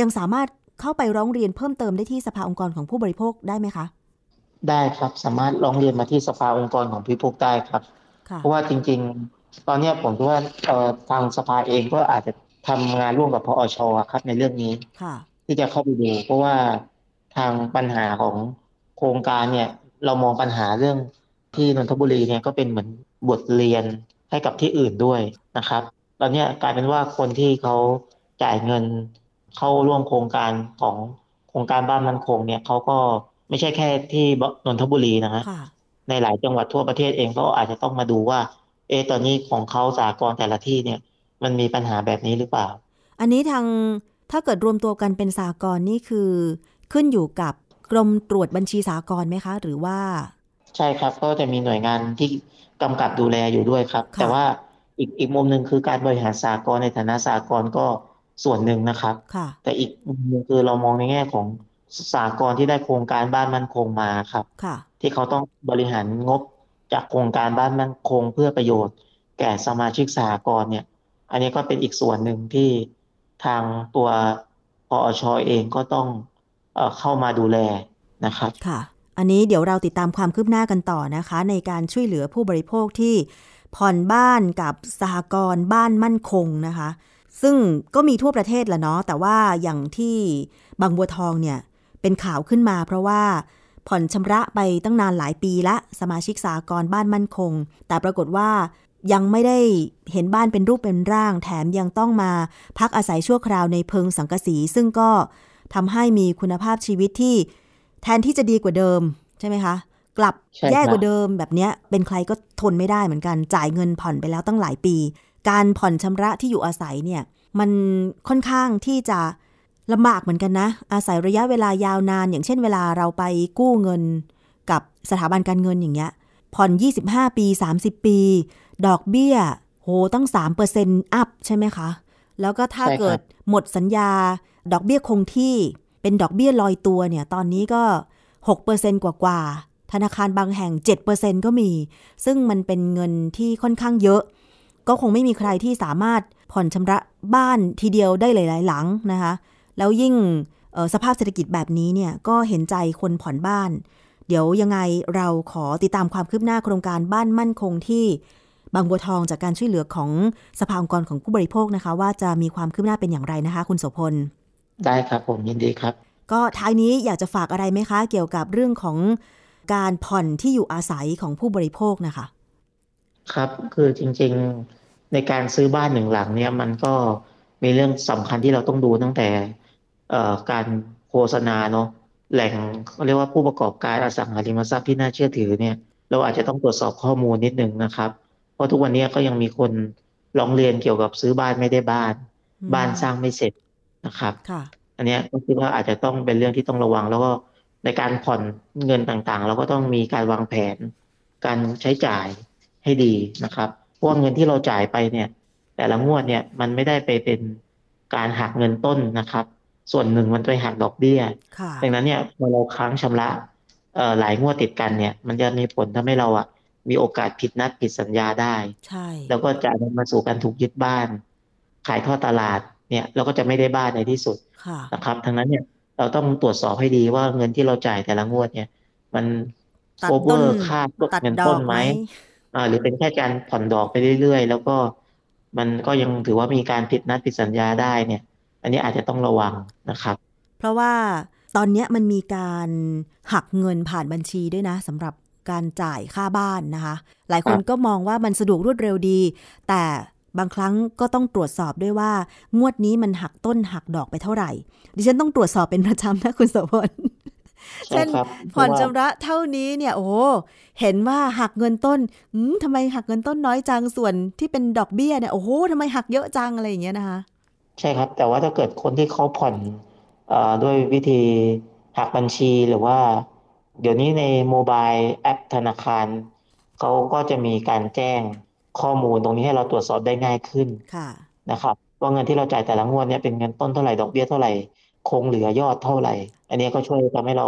ยังสามารถเข้าไปร้องเรียนเพิ่มเติมได้ที่สภาองค์กรของผู้บริโภคได้ไหมคะ ได้ครับสามารถร้องเรียนมาที่สภาองค์กรของผู้บริโภคได้ครับค่ะเพราะว่าจริง ๆ ตอนเนี้ยผมคิดว่าเอ่อทางสภาเองก็อาจจะทำงานร่วมกับพอชครับในเรื่องนี้ค่ะที่จะเข้าไปดูเพราะว่าทางปัญหาของโครงการเนี่ย เรามองปัญหาเรื่องที่นนทบุรีเนี่ยก็เป็นเหมือนบทเรียนให้กับที่อื่นด้วยนะครับ ตอนเนี้ยกลายเป็นว่าคนที่เขาจ่ายเงินเข้าร่วมโครงการของโครงการบ้านมันคงเนี่ยเขาก็ไม่ใช่แค่ที่นนทบุรีนะฮะค่ะในหลายจังหวัดทั่วประเทศเองก็อาจจะต้องมาดูว่า เอะตอนนี้ของเขาสากลแต่ละที่เนี่ย มันมีปัญหาแบบนี้หรือเปล่า อันนี้ทางถ้าเกิดรวมตัวกันเป็นสากลนี่คือ ขึ้นอยู่กับกรมตรวจบัญชีสากลไหมคะ หรือว่า ใช่ครับก็จะมีหน่วยงานที่กำกับดูแลอยู่ด้วยครับค่ะแต่ว่าอีกอีกมุมหนึ่งคือการบริหารสากลในฐานะสากลก็ส่วนหนึ่งนะครับค่ะแต่อีกมุมหนึ่งคือเรามองในแง่ของสากลที่ได้โครงการบ้านมั่นคงมาครับค่ะที่เขาต้องบริหารงบ จากโครงการบ้านมั่นคงเพื่อประโยชน์ แก่สมาชิกสหกรณ์เนี่ย อันนี้ก็เป็นอีกส่วนหนึ่งที่ทางตัวปอชอเองก็ต้องเอเข้ามาดูแลนะครับค่ะ อันนี้เดี๋ยวเราติดตามความคืบหน้ากันต่อนะคะ ในการช่วยเหลือผู้บริโภคที่ผ่อนบ้านกับสหกรณ์บ้านมั่นคงนะคะ ซึ่งก็มีทั่วประเทศแหละเนาะแต่ว่าอย่างที่บางบัวทองเนี่ยเป็นข่าวขึ้นมาเพราะว่า ผ่อนชำระไปตั้งนานหลายปีละ สมาชิกสากรบ้านมั่นคง แต่ปรากฏว่ายังไม่ได้เห็นบ้านเป็นรูปเป็นร่าง แถมยังต้องมาพักอาศัยชั่วคราวในเพิงสังกสี ซึ่งก็ทำให้มีคุณภาพชีวิตที่แทนที่จะดีกว่าเดิมใช่ไหมคะ กลับใช่ครับแย่กว่าเดิมแบบเนี้ย เป็นใครก็ทนไม่ได้เหมือนกัน จ่ายเงินผ่อนไปแล้วตั้งหลายปี การผ่อนชำระที่อยู่อาศัยเนี่ย มันค่อนข้างที่จะ ลำบากเหมือนกันนะ อาศัยระยะเวลายาวนาน อย่างเช่นเวลาเราไปกู้เงิน กับสถาบันการเงินอย่างเงี้ย ผ่อน 25 ปี 30 ปี ดอกเบี้ย โหตั้ง3%อัพใช่ไหมคะ แล้วก็ถ้าใช่ครับเกิดหมดสัญญา ดอกเบี้ยคงที่ เป็นดอกเบี้ยลอยตัวเนี่ย ตอนนี้ก็6%กว่ากว่าๆ ธนาคารบางแห่ง 7%ก็มี ซึ่งมันเป็นเงินที่ค่อนข้างเยอะ ก็คงไม่มีใครที่สามารถผ่อนชำระบ้านทีเดียวได้หลาย ๆ หลังนะคะ แล้วยิ่งสภาพเศรษฐกิจแบบนี้เนี่ยก็เห็นใจคนผ่อนบ้าน เดี๋ยวยังไงเราขอติดตามความคืบหน้าโครงการบ้านมั่นคงที่บางบัวทองจากการช่วยเหลือของสภาองค์กรของผู้บริโภคนะคะ ว่าจะมีความคืบหน้าเป็นอย่างไรนะคะ คุณโสพล ได้ครับผมยินดีครับ ก็ท้ายนี้อยากจะฝากอะไรไหมคะ เกี่ยวกับเรื่องของการผ่อนที่อยู่อาศัยของผู้บริโภคนะคะ ครับคือจริงๆในการซื้อบ้านหนึ่งหลังเนี่ยมันก็มีเรื่องสำคัญที่เราต้องดูตั้งแต่ การโฆษณาเนาะแหล่งเขาเรียกว่าผู้ประกอบการอสังหาริมทรัพย์ที่น่าเชื่อถือเนี่ย เราอาจจะต้องตรวจสอบข้อมูลนิดนึงนะครับ เพราะทุกวันนี้ก็ยังมีคนร้องเรียนเกี่ยวกับซื้อบ้านไม่ได้บ้านอืมบ้านสร้างไม่เสร็จนะครับค่ะอันเนี้ยก็คิดว่าอาจจะต้องเป็นเรื่องที่ต้องระวัง แล้วก็ในการผ่อนเงินต่างๆ เราก็ต้องมีการวางแผน การใช้จ่ายให้ดีนะครับเพราะว่าเงินที่เราจ่ายไปเนี่ย แต่ละงวดเนี่ยมันไม่ได้ไปเป็นการหักเงินต้นนะครับ ส่วนหนึ่งมันไปหักดอกเบี้ยค่ะดังนั้นเนี่ยพอเราค้างชำระเอ่อหลายงวดติดกันเนี่ย มันจะมีผลทำให้เราอะ มีโอกาสผิดนัดผิดสัญญาได้ ใช่ แล้วก็จะนำมาสู่การถูกยึดบ้าน ขายทอดตลาดเนี่ยเราก็จะไม่ได้บ้านในที่สุดค่ะนะครับทั้งนั้นเนี่ยเราต้องตรวจสอบให้ดีว่าเงินที่เราจ่ายแต่ละงวดเนี่ย มันตัด cover ต้นค่าตัดเงินดต้อนกไหไหมมอ่า หรือเป็นแค่การผ่อนดอกไปเรื่อยๆ แล้วก็มันก็ยังถือว่ามีการผิดนัดผิดสัญญาได้เนี่ย อันนี้อาจจะต้องระวังนะครับ เพราะว่าตอนเนี้ยมันมีการหักเงินผ่านบัญชีด้วยนะสำหรับการจ่ายค่าบ้านนะคะ หลายคนครับก็มองว่ามันสะดวกรวดเร็วดี แต่บางครั้งก็ต้องตรวจสอบด้วยว่า งวดนี้มันหักต้นหักดอกไปเท่าไหร่ ดิฉันต้องตรวจสอบเป็นประจำนะคุณโสพลใช่เช่นครับผ่อนเพราะว่าชำระเท่านี้เนี่ยโอ้โหเห็นว่าหักเงินต้นอืมทำไมหักเงินต้นน้อยจังส่วนที่เป็นดอกเบี้ยเนี่ยโอ้โหทำไมหักเยอะจังอะไรอย่างเงี้ยนะคะ ใช่ครับ แต่ว่าถ้าเกิดคนที่เขาผ่อนเอ่อด้วยวิธีหักบัญชีหรือว่า เดี๋ยวนี้ในโมบายแอปธนาคารเขาก็จะมีการแจ้งข้อมูลตรงนี้ให้เราตรวจสอบได้ง่ายขึ้นค่ะนะครับว่าเงินที่เราจ่ายแต่ละงวดเนี่ยเป็นเงินต้นเท่าไหร่ดอกเบี้ยเท่าไหร่คงเหลือยอดเท่าไหร่ อันนี้ก็ช่วยทำให้เรา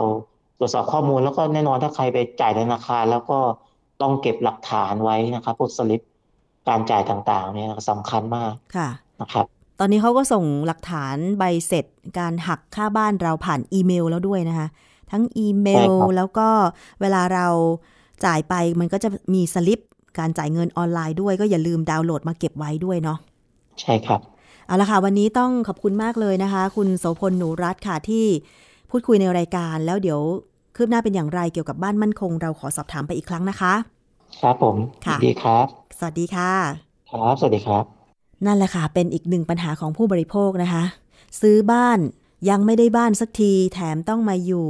ตรวจสอบข้อมูลแล้วก็แน่นอนถ้าใครไปจ่ายธนาคาร แล้วก็ต้องเก็บหลักฐานไว้นะครับพวกสลิปการจ่ายต่างๆเนี่ยสำคัญมากค่ะนะครับ ตอนนี้เขาก็ส่งหลักฐานใบเสร็จการหักค่าบ้านเราผ่านอีเมลแล้วด้วยนะคะ ทั้งอีเมลใช่ครับแล้วก็เวลาเราจ่ายไปมันก็จะมีสลิปการจ่ายเงินออนไลน์ด้วย ก็อย่าลืมดาวน์โหลดมาเก็บไว้ด้วยเนาะใช่ครับเอาละค่ะ วันนี้ต้องขอบคุณมากเลยนะคะ คุณโสพลหนูรัตน์ค่ะที่พูดคุยในรายการแล้วเดี๋ยวคืบหน้าเป็นอย่างไรเกี่ยวกับบ้านมั่นคง เราขอสอบถามไปอีกครั้งนะคะ ครับผมค่ะยินดีครับ สวัสดีค่ะ ครับ สวัสดีครับ นั่นแหละค่ะ เป็นอีกหนึ่งปัญหาของผู้บริโภคนะคะ ซื้อบ้านยังไม่ได้บ้านสักที แถมต้องมาอยู่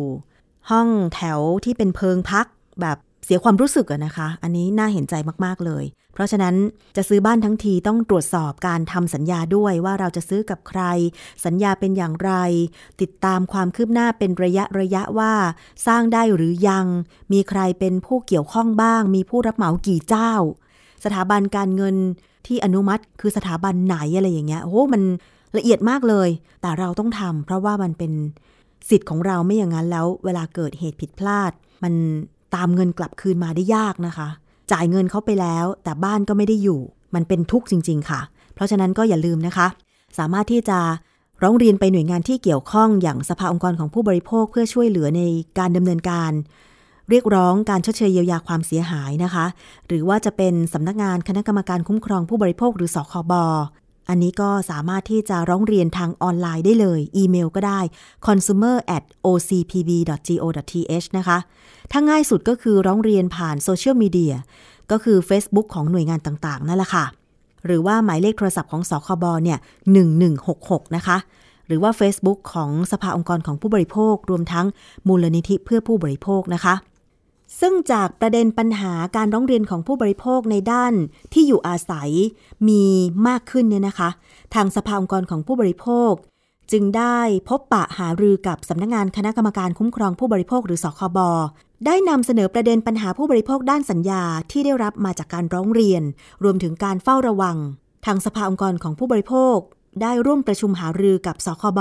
ห้องแถวที่เป็นเพิงพักแบบเสียความรู้สึกอะนะคะ อันนี้น่าเห็นใจมาก ๆ เลย เพราะฉะนั้นจะซื้อบ้านทั้งทีต้องตรวจสอบการทำสัญญาด้วยว่าเราจะซื้อกับใคร สัญญาเป็นอย่างไร ติดตามความคืบหน้าเป็นระยะระยะว่า สร้างได้หรือยัง มีใครเป็นผู้เกี่ยวข้องบ้าง มีผู้รับเหมากี่เจ้า สถาบันการเงิน ที่อนุมัติคือสถาบันไหนอะไรอย่างเงี้ยโอ้มันละเอียดมากเลย แต่เราต้องทำเพราะว่ามันเป็นสิทธิ์ของเราไม่อย่างนั้นแล้ว เวลาเกิดเหตุผิดพลาด มันตามเงินกลับคืนมาได้ยากนะคะ จ่ายเงินเขาไปแล้ว แต่บ้านก็ไม่ได้อยู่ มันเป็นทุกข์จริง ๆ ค่ะ เพราะฉะนั้นก็อย่าลืมนะคะ สามารถที่จะร้องเรียนไปหน่วยงานที่เกี่ยวข้องอย่างสภาองค์กรของผู้บริโภคเพื่อช่วยเหลือในการดำเนินการ เรียกร้องการชดเชยเยียวยาความเสียหายนะคะ หรือว่าจะเป็นสำนักงานคณะกรรมการคุ้มครองผู้บริโภคหรือสคบอันนี้ก็สามารถที่จะร้องเรียนทางออนไลน์ได้เลย อีเมลก็ได้ consumer at ocpb.go.th นะคะถ้าง่ายสุดก็คือร้องเรียนผ่านโซเชียลมีเดียก็คือ Facebook ของหน่วยงานต่างๆ นั่นแหละค่ะ หรือว่าหมายเลขโทรศัพท์ของสคบเนี่ย 1166 นะคะ หรือว่า Facebook ของสภาองค์กรของผู้บริโภค รวมทั้งมูลนิธิเพื่อผู้บริโภคนะคะ ซึ่งจากประเด็นปัญหาการร้องเรียนของผู้บริโภคในด้านที่อยู่อาศัยมีมากขึ้นเนี่ยนะคะ ทางสภาองค์กรของผู้บริโภค จึงได้พบปะหารือกับสำนักงงานคณะกรรมการคุ้มครองผู้บริโภคหรือสคบได้นำเสนอประเด็นปัญหาผู้บริโภคด้านสัญญาที่ได้รับมาจากการร้องเรียน รวมถึงการเฝ้าระวัง ทางสภาองค์กรของผู้บริโภค ได้ร่วมประชุมหารือกับสคบ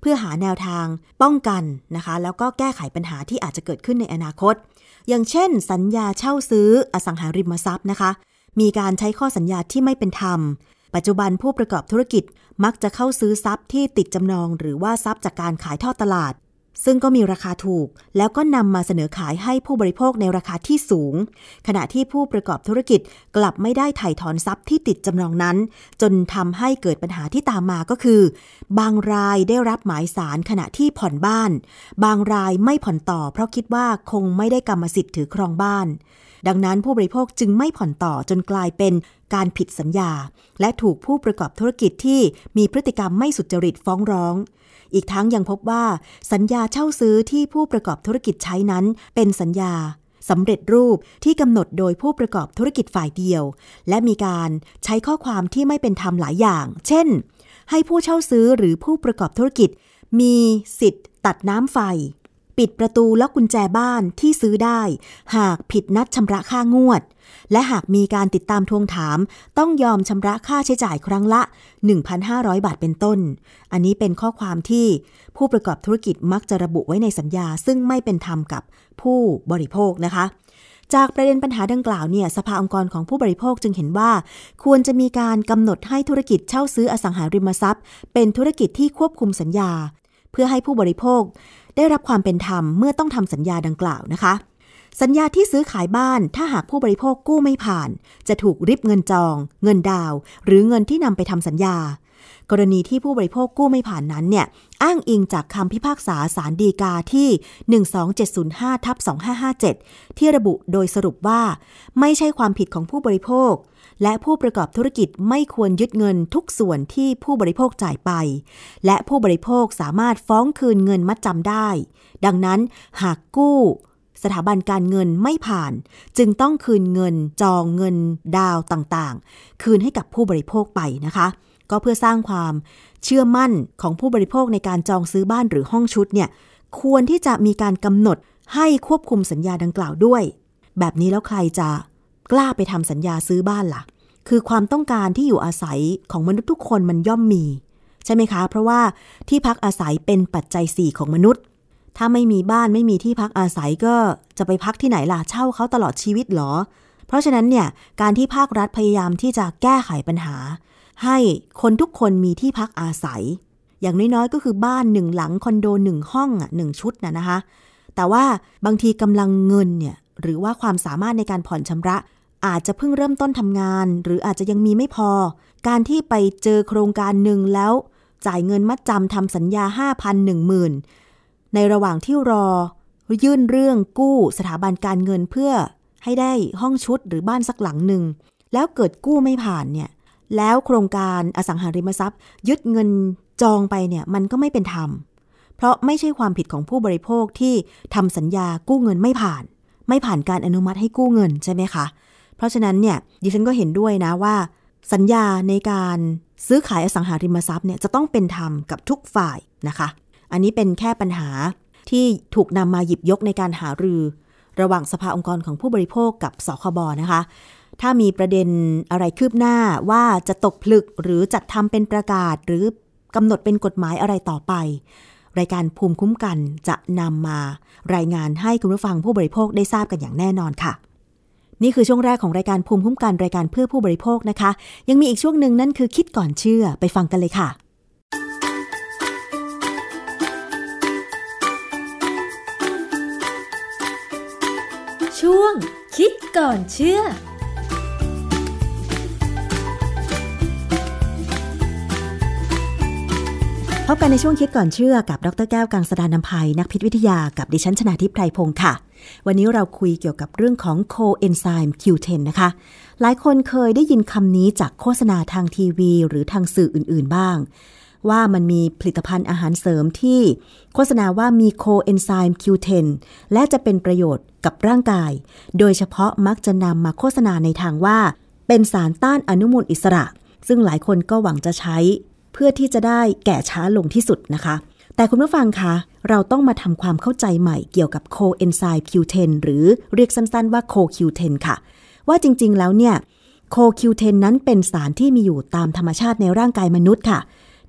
เพื่อหาแนวทางป้องกันนะคะ แล้วก็แก้ไขปัญหาที่อาจจะเกิดขึ้นในอนาคต อย่างเช่น สัญญาเช่าซื้ออสังหาริมทรัพย์นะคะ มีการใช้ข้อสัญญาที่ไม่เป็นธรรม ปัจจุบันผู้ประกอบธุรกิจมักจะเข้าซื้อทรัพย์ที่ติดจำนอง หรือว่าทรัพย์จากการขายทอดตลาด ซึ่งก็มีราคาถูก แล้วก็นำมาเสนอขายให้ผู้บริโภคในราคาที่สูง ขณะที่ผู้ประกอบธุรกิจกลับไม่ได้ถ่ายถอนทรัพย์ที่ติดจำนองนั้น จนทำให้เกิดปัญหาที่ตามมาก็คือ บางรายได้รับหมายสารขณะที่ผ่อนบ้าน บางรายไม่ผ่อนต่อ เพราะคิดว่าคงไม่ได้กรรมสิทธิ์ถือครองบ้าน ดังนั้นผู้บริโภคจึงไม่ผ่อนต่อจนกลายเป็นการผิดสัญญา และถูกผู้ประกอบธุรกิจที่มีพฤติกรรมไม่สุจริตฟ้องร้อง อีกทั้งยังพบว่าสัญญาเช่าซื้อที่ผู้ประกอบธุรกิจใช้นั้น เป็นสัญญาสำเร็จรูปที่กำหนดโดยผู้ประกอบธุรกิจฝ่ายเดียว และมีการใช้ข้อความที่ไม่เป็นธรรมหลายอย่าง เช่น ให้ผู้เช่าซื้อหรือผู้ประกอบธุรกิจ มีสิทธิ์ตัดน้ำไฟ ปิดประตูล็อกกุญแจบ้านที่ซื้อได้ หากผิดนัดชำระค่างวด และหากมีการติดตามทวงถาม ต้องยอมชำระค่าใช้จ่ายครั้งละ 1,500 บาทเป็นต้น อันนี้เป็นข้อความที่ผู้ประกอบธุรกิจมักจะระบุไว้ในสัญญา ซึ่งไม่เป็นธรรมกับผู้บริโภคนะคะจากประเด็นปัญหาดังกล่าวเนี่ยสภาองค์กรของผู้บริโภคจึงเห็นว่า ควรจะมีการกำหนดให้ธุรกิจเช่าซื้ออสังหาริมทรัพย์ เป็นธุรกิจที่ควบคุมสัญญา เพื่อให้ผู้บริโภค ได้รับความเป็นธรรมเมื่อต้องทำสัญญาดังกล่าวนะคะ สัญญาที่ซื้อขายบ้านถ้าหากผู้บริโภคกู้ไม่ผ่าน จะถูกริบเงินจอง เงินดาว หรือเงินที่นำไปทำสัญญา กรณีที่ผู้บริโภคกู้ไม่ผ่านนั้นเนี่ยอ้างอิงจากคำพิพากษาสารดีกาที่ 12705ทับ2557 ที่ระบุโดยสรุปว่า ไม่ใช่ความผิดของผู้บริโภค และผู้ประกอบธุรกิจไม่ควรยึดเงินทุกส่วนที่ผู้บริโภคจ่ายไป และผู้บริโภคสามารถฟ้องคืนเงินมัดจำได้ ดังนั้นหากกู้สถาบันการเงินไม่ผ่าน จึงต้องคืนเงินจองเงินดาวต่างๆ คืนให้กับผู้บริโภคไปนะคะ ก็เพื่อสร้างความเชื่อมั่นของผู้บริโภคในการจองซื้อบ้านหรือห้องชุดเนี่ยควรที่จะมีการกำหนดให้ควบคุมสัญญาดังกล่าวด้วย แบบนี้แล้วใครจะกล้าไปทำสัญญาซื้อบ้านละ่ะ คือความต้องการที่อยู่อาศัยของมนุษย์ทุกคนมันย่อมมี ใช่ไหมคะ เพราะว่าที่พักอาศัยเป็นปัจจัยสี่ของมนุษย์ ถ้าไม่มีบ้านไม่มีที่พักอาศัยก็จะไปพักที่ไหนล่ะเช่าเขาตลอดชีวิตหรอ เพราะฉะนั้นเนี่ยการที่ภาครัฐพยายามที่จะแก้ไขปัญหา ให้คนทุกคนมีที่พักอาศัย อย่างน้อยๆก็คือบ้านหนึ่งหลังคอนโดหนึ่งห้องอะหนึ่งชุดนะนะคะ แต่ว่าบางทีกำลังเงินเนี่ยหรือว่าความสามารถในการผ่อนชำระ อาจจะเพิ่งเริ่มต้นทำงาน หรืออาจจะยังมีไม่พอ การที่ไปเจอโครงการหนึ่งแล้ว จ่ายเงินมัดจำทำสัญญา 5,000 1 0,000 ในระหว่างที่รอ ยื่นเรื่องกู้สถาบันการเงินเพื่อให้ได้ห้องชุดหรือบ้านสักหลังหนึ่ง แล้วเกิดกู้ไม่ผ่านเนี่ยแล้วโครงการอสังหาริมทรัพย์ ยึดเงินจองไปเนี่ยมันก็ไม่เป็นธรรม เพราะไม่ใช่ความผิดของผู้บริโภคที่ทำสัญญากู้เงินไม่ผ่าน ไม่ผ่านการอนุมัติให้กู้เงินใช่ไหมคะ ราะฉะนั้นเนี่ยดิฉันก็เห็นด้วยนะว่า สัญญาในการซื้อขายอสังหาริมทรัพย์เนี่ยจะต้องเป็นธรรมกับทุกฝ่ายนะคะ อันนี้เป็นแค่ปัญหาที่ถูกนำมาหยิบยกในการหารือ ระหว่างสภาองค์กรของผู้บริโภคกับสคบนะคะ ถ้ามีประเด็นอะไรคืบหน้าว่าจะตกผลึกหรือจัดทำเป็นประกาศหรือกำหนดเป็นกฎหมายอะไรต่อไป รายการภูมิคุ้มกันจะนำมารายงานให้คุณผู้ฟังผู้บริโภคได้ทราบกันอย่างแน่นอนค่ะ นี่คือช่วงแรกของรายการภูมิคุ้มกันรายการเพื่อผู้บริโภคนะคะ ยังมีอีกช่วงหนึ่งนั่นคือคิดก่อนเชื่อไปฟังกันเลยค่ะ ช่วงคิดก่อนเชื่อ บกันในช่วงคิดก่อนเชื่อกับดรแก้วกังสดานนภัยนักพิษวิทยากับดิฉันชนาทิพไพรพงศ์ค่ะ วันนี้เราคุยเกี่ยวกับเรื่องของโคเอนไซม์ Q10 นะคะ หลายคนเคยได้ยินคำนี้จากโฆษณาทางทีวี หรือทางสื่ออื่นๆบ้าง ว่ามันมีผลิตภัณฑ์อาหารเสริมที่ โฆษณาว่ามีโคเอนไซม์ Q10 และจะเป็นประโยชน์กับร่างกาย โดยเฉพาะมักจะนำมาโฆษณาในทางว่า เป็นสารต้านอนุมูลอิสระ ซึ่งหลายคนก็หวังจะใช้ เพื่อที่จะได้แก่ช้าลงที่สุดนะคะ แต่คุณผู้ฟังคะเราต้องมาทำความเข้าใจใหม่เกี่ยวกับโคเอนไซม์ Q10 หรือเรียกสั้นๆว่าโค Q10 ค่ะ ว่าจริงๆแล้วเนี่ยโค Q10 นั้นเป็นสารที่มีอยู่ตามธรรมชาติในร่างกายมนุษย์ค่ะ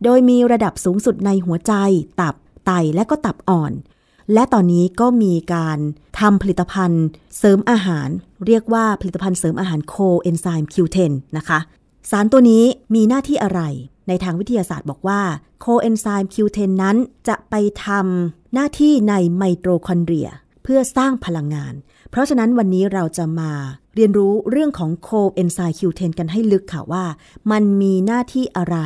โดยมีระดับสูงสุดในหัวใจ ตับ ไต และก็ตับอ่อน และตอนนี้ก็มีการทำผลิตภัณฑ์เสริมอาหาร เรียกว่าผลิตภัณฑ์เสริมอาหารโคเอนไซม์ Q10 นะคะ สารตัวนี้มีหน้าที่อะไร ในทางวิทยาศาสตร์บอกว่าโคเอนไซม์ Q10 นั้นจะไปทำหน้าที่ในไมโตคอนเดรีย เพื่อสร้างพลังงาน เพราะฉะนั้นวันนี้เราจะมาเรียนรู้เรื่องของโคเอนไซม์ Q10 กันให้ลึกค่ะว่า มันมีหน้าที่อะไร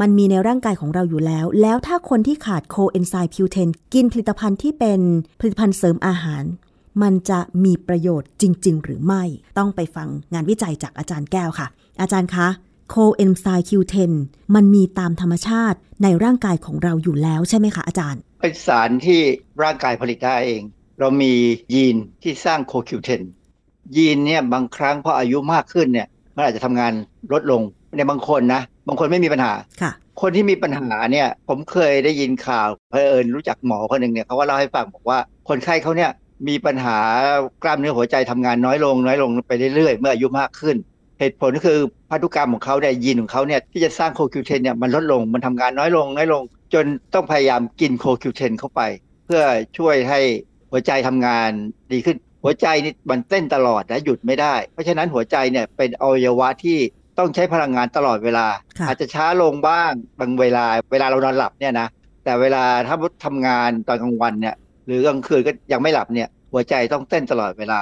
มันมีในร่างกายของเราอยู่แล้ว แล้วถ้าคนที่ขาดโคเอนไซม์ Q10 กินผลิตภัณฑ์ที่เป็นผลิตภัณฑ์เสริมอาหาร มันจะมีประโยชน์จริง ๆ หรือไม่ ต้องไปฟังงานวิจัยจากอาจารย์แก้วค่ะ อาจารย์คะ โคเอนไซม์ Q10 มันมีตามธรรมชาติในร่างกายของเราอยู่แล้วใช่ไหมคะอาจารย์ เป็นสารที่ร่างกายผลิตได้เอง เรามียีนที่สร้างโคคิวเทนยีนเนี่ยบางครั้งพออายุมากขึ้นเนี่ยมันอาจจะทำงานลดลงในบางคนนะ บางคนไม่มีปัญหาค่ะ คนที่มีปัญหาเนี่ยผมเคยได้ยินข่าวเพอเอิญรู้จักหมอคนหนึ่งเนี่ยเขาว่าเล่าให้ฟังบอกว่าคนไข้เขาเนี่ยมีปัญหากล้ามเนื้อหัวใจทำงานน้อยลงน้อยลงไปเรื่อยๆ เมื่ออายุมากขึ้น เหตุผลก็คือพันธุกรรมของเขาเนี่ยยีนของเขาเนี่ยที่จะสร้างโคคิวเทนเนี่ยมันลดลงมันทำงานน้อยลงน้อยลง จนต้องพยายามกินโคคิวเทนเข้าไป เพื่อช่วยให้หัวใจทำงานดีขึ้นหัวใจนี่มันเต้นตลอดนะหยุดไม่ได้ เพราะฉะนั้นหัวใจเนี่ยเป็นอวัยวะที่ต้องใช้พลังงานตลอดเวลาค่ะอาจจะช้าลงบ้างบางเวลา เวลาเรานอนหลับเนี่ยนะแต่เวลาถ้าทำงานตอนกลางวันเนี่ยหรือกลางคืนก็ยังไม่หลับเนี่ยหัวใจต้องเต้นตลอดเวลา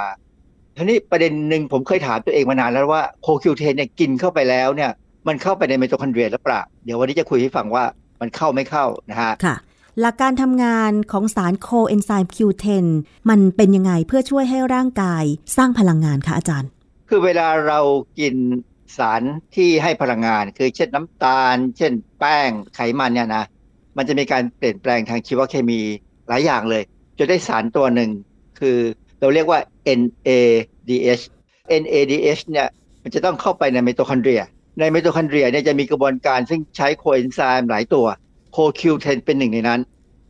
ทีนี้ประเด็นหนึ่งผมเคยถามตัวเองมานานแล้วว่าโคคิวเทนเนี่ยกินเข้าไปแล้วเนี่ย มันเข้าไปในไมโตคอนเดรียหรือเปล่า เดี๋ยววันนี้จะคุยให้ฟังว่ามันเข้าไม่เข้านะฮะค่ะ หลักการทำงานของสารโคเอนไซม์ Q10 มันเป็นยังไงเพื่อช่วยให้ร่างกายสร้างพลังงานคะอาจารย์ คือเวลาเรากินสารที่ให้พลังงาน คือเช่นน้ำตาล เช่น แป้งไขมันเนี่ยนะ มันจะมีการเปลี่ยนแปลงทางชีวเคมีหลายอย่างเลยจนได้สารตัวหนึ่งคือ เราเรียกว่า NADH NADH เนี่ยมันจะต้องเข้าไปในไมโตคอนเดรีย ในไมโตคอนเดรียเนี่ยจะมีกระบวนการซึ่งใช้โคเอนไซม์หลายตัวโคคิวเทนเป็นหนึ่งในนั้น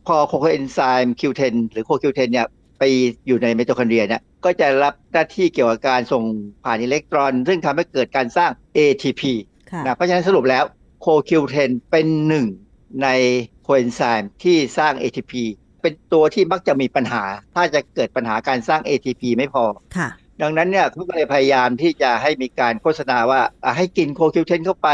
พอโคเอนไซม์ Q10 หรือโคคิวเทนเนี่ยไปอยู่ในไมโตคอนเดรียเนี่ยก็จะรับหน้าที่เกี่ยวกับการส่งผ่านอิเล็กตรอน ซึ่งทำให้เกิดการสร้าง ATP ค่ะนะเพราะฉะนั้นสรุปแล้วโคคิวเทนเป็นหนึ่งในโคเอนไซม์ที่สร้าง ATP เป็นตัวที่มักจะมีปัญหา ถ้าจะเกิดปัญหาการสร้าง ATP ไม่พอค่ะดังนั้นเนี่ยเขาก็เลยพยายามที่จะให้มีการโฆษณาว่าอะให้กินโคคิวเทนเข้าไป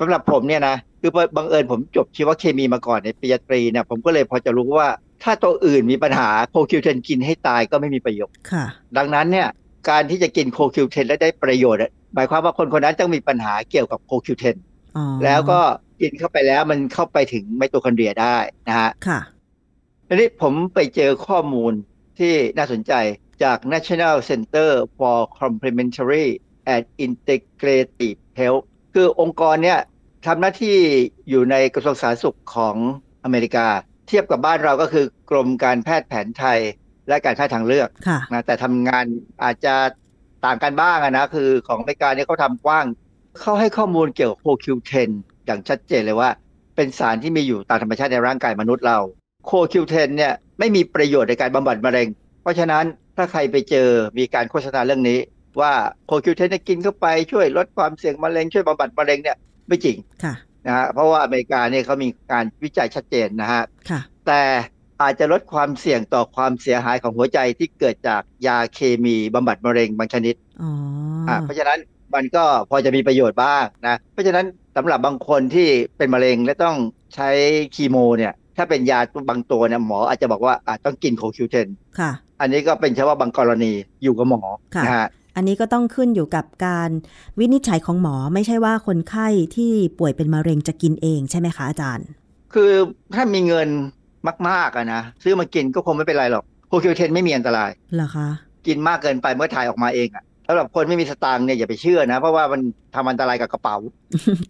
สำหรับผมเนี่ยนะคือบังเอิญผมจบชีวเคมีมาก่อนในปริญญาตรีเนี่ยผมก็เลยพอจะรู้ว่า ถ้าตัวอื่นมีปัญหาโคคิวเทนกินให้ตายก็ไม่มีประโยชน์ค่ะ ดังนั้นเนี่ยการที่จะกินโคคิวเทนและได้ประโยชน์อะหมายความว่าคนคนนั้นต้องมีปัญหาเกี่ยวกับโคคิวเทนอ๋อแล้วก็กินเข้าไปแล้วมันเข้าไปถึงไมโตคอนเดรียได้นะฮะค่ะ ทีนี้ผมไปเจอข้อมูลที่น่าสนใจจาก National Center for Complementary and Integrative Health คือองค์กรเนี่ยทำหน้าที่อยู่ในกระทรวงสาธารณสุขของอเมริกา เทียบกับบ้านเราก็คือกรมการแพทย์แผนไทยและการแพทย์ทางเลือกค่ะนะแต่ทำงานอาจจะต่างกันบ้างอะนะคือของอเมริกาเนี่ยเขาทำกว้าง เขาให้ข้อมูลเกี่ยวกับโคคิวเทนอย่างชัดเจนเลยว่า เป็นสารที่มีอยู่ตามธรรมชาติในร่างกายมนุษย์เรา โคคิวเทนเนี่ยไม่มีประโยชน์ในการบำบัดมะเร็ง เพราะฉะนั้นถ้าใครไปเจอมีการโฆษณาเรื่องนี้ ว่าโคคิวเทนเนี่ยกินเข้าไปช่วยลดความเสี่ยงมะเร็ง ช่วยบำบัดมะเร็งเนี่ยไม่จริงค่ะนะฮะเพราะว่าอเมริกาเนี่ยเขามีการวิจัยชัดเจนนะฮะค่ะแต่อาจจะลดความเสี่ยงต่อความเสียหายของหัวใจที่เกิดจากยาเคมีบำบัดมะเร็งบางชนิดอ๋อออ่าเพราะฉะนั้นมันก็พอจะมีประโยชน์บ้างนะ เพราะฉะนั้นสำหรับบางคนที่เป็นมะเร็งและต้องใช้คีโมเนี่ย ถ้าเป็นยาบางตัวเนี่ยหมออาจจะบอกว่าอาจต้องกินโคคิวเทนค่ะ อันนี้ก็เป็นเฉพาะบางกรณีอยู่กับหมอค่ะนะฮะอันนี้ก็ต้องขึ้นอยู่กับการวินิจฉัยของหมอไม่ใช่ว่าคนไข้ที่ป่วยเป็นมะเร็งจะกินเองใช่ไหมคะอาจารย์ คือถ้ามีเงินมากๆอะนะซื้อมากินก็คงไม่เป็นไรหรอกโคคิวเทนไม่มีอันตรายเหรอคะกินมากเกินไปเมื่อถ่ายออกมาเองอะสำหรับคนไม่มีสตางค์เนี่ยอย่าไปเชื่อนะ เพราะว่ามันทำอันตรายกับกระเป๋า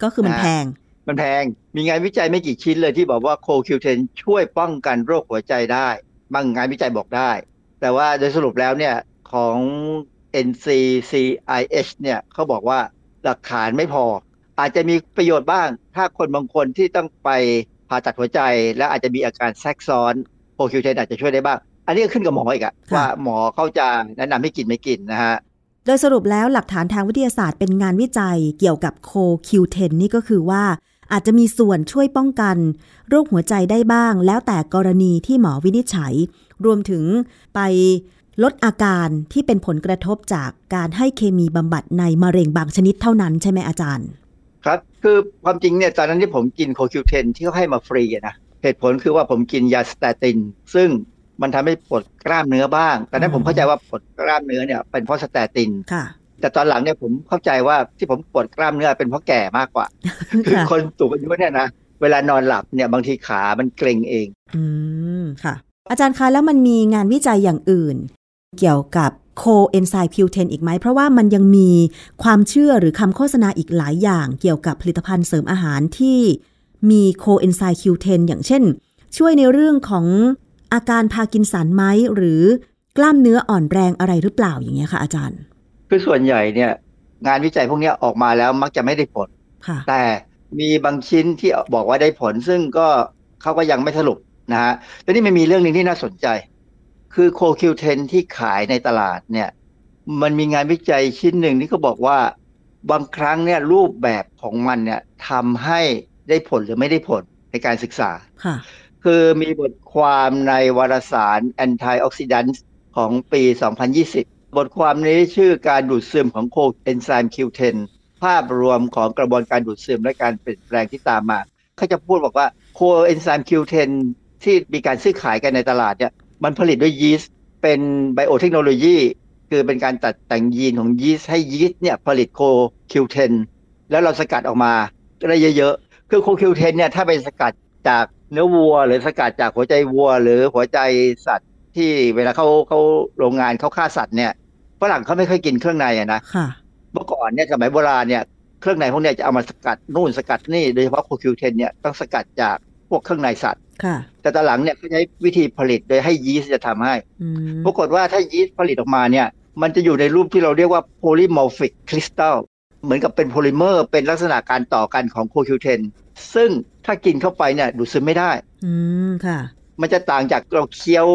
ก็คือมันนะแพง มันแพง มีงานวิจัยไม่กี่ชิ้นเลยที่บอกว่าโคคิวเทนช่วยป้องกันโรคหัวใจได้ บางงานวิจัยบอกได้ แต่ว่าโดยสรุปแล้วเนี่ยของ NCCIH เนี่ยเขาบอกว่าหลักฐานไม่พอ อาจจะมีประโยชน์บ้าง ถ้าคนบางคนที่ต้องไปผ่าตัดหัวใจ และอาจจะมีอาการแทรกซ้อนโคคิวเทนอาจจะช่วยได้บ้าง อันนี้ก็ขึ้นกับหมออีกอะค่ะว่าหมอเขาจะแนะนำให้กินไม่กินนะฮะโดยสรุปแล้วหลักฐานทางวิทยาศาสตร์เป็นงานวิจัยเกี่ยวกับโคคิวเทนนี่ก็คือว่า อาจจะมีส่วนช่วยป้องกัน โรคหัวใจได้บ้าง แล้วแต่กรณีที่หมอวินิจฉัย รวมถึงไปลดอาการที่เป็นผลกระทบจากการให้เคมีบำบัดในมะเร็งบางชนิดเท่านั้นใช่ไหมอาจารย์ ครับ คือความจริงเนี่ยตอนนั้นที่ผมกินโคคิวเทนที่เขาให้มาฟรีอะนะเหตุผลคือว่าผมกินยา statin ซึ่งมันทำให้ปวดกล้ามเนื้อบ้าง แต่นั้นอืมผมเข้าใจว่าปวดกล้ามเนื้อเนี่ยเป็นเพราะ statin ค่ะ แต่ตอนหลังเนี่ยผมเข้าใจว่าที่ผมปวดกล้ามเนื้อเป็นเพราะแก่มากกว่า คือค่ะคนสูงอายุเนี่ยนะเวลานอนหลับเนี่ยบางทีขามันเกร็งเอง อืมค่ะ อาจารย์คะแล้วมันมีงานวิจัยอย่างอื่น เกี่ยวกับ coenzyme Q10 อีกไหม เพราะว่ามันยังมีความเชื่อหรือคำโฆษณาอีกหลายอย่าง เกี่ยวกับผลิตภัณฑ์เสริมอาหารที่มี coenzyme Q10 อย่างเช่น ช่วยในเรื่องของอาการพาร์กินสันไหมหรือกล้ามเนื้ออ่อนแรงอะไรหรือเปล่าอย่างเงี้ยค่ะอาจารย์ คือส่วนใหญ่เนี่ย งานวิจัยพวกเนี้ยออกมาแล้วมักจะไม่ได้ผลค่ะแต่มีบางชิ้นที่บอกว่าได้ผล ซึ่งก็เขาก็ยังไม่สรุปนะฮะแล้วนี่มันมีเรื่องหนึ่งที่น่าสนใจ คือโคคิวเทนที่ขายในตลาดเนี่ย มันมีงานวิจัยชิ้นหนึ่งที่เขาบอกว่าบางครั้งเนี่ยรูปแบบของมันเนี่ยทำให้ได้ผลหรือไม่ได้ผลในการศึกษาค่ะคือมีบทความในวารสาร Antioxidants ของปี 2020 บทความนี้ชื่อการดูดซึมของโคเอนไซม์ Q10 ภาพรวมของกระบวนการดูดซึมและการเปลี่ยนแปลงที่ตามมา เขาจะพูดบอกว่าโคเอนไซม์ Q10 ที่มีการซื้อขายกันในตลาดเนี่ยมันผลิตด้วยยีสต์เป็นไบโอเทคโนโลยีคือเป็นการตัดแต่งยีนของยีสต์ให้ยีสต์เนี่ยผลิตโค Q10 แล้วเราสกัดออกมาได้เยอะๆ คือโค Q10 เนี่ยถ้าไปสกัดจากเนื้อวัว หรือสกัดจากหัวใจวัว หรือหัวใจสัตว์ที่เวลาเขาเขาโรงงานเขาฆ่าสัตว์เนี่ย ฝรั่งเขาไม่ค่อยกินเครื่องในอะนะค่ะเมื่อก่อนเนี่ยสมัยโบราณเนี่ยเครื่องในพวกเนี้ยจะเอามาสกัดนู่นสกัดนี่โดยเฉพาะโคคิวเทนเนี่ยต้องสกัดจากพวกเครื่องในสัตว์ค่ะแต่ตอนหลังเนี่ยเขาใช้วิธีผลิตโดยให้ยีสต์จะทำให้อืมปรากฏว่าถ้ายีสต์ผลิตออกมาเนี่ย มันจะอยู่ในรูปที่เราเรียกว่า polymorphic crystal เหมือนกับเป็นโพลิเมอร์ เป็นลักษณะการต่อกันของโคคิวเทนซึ่งถ้ากินเข้าไปเนี่ยดูดซึมไม่ได้ อืมค่ะ มันจะต่างจากเราเคี้ยว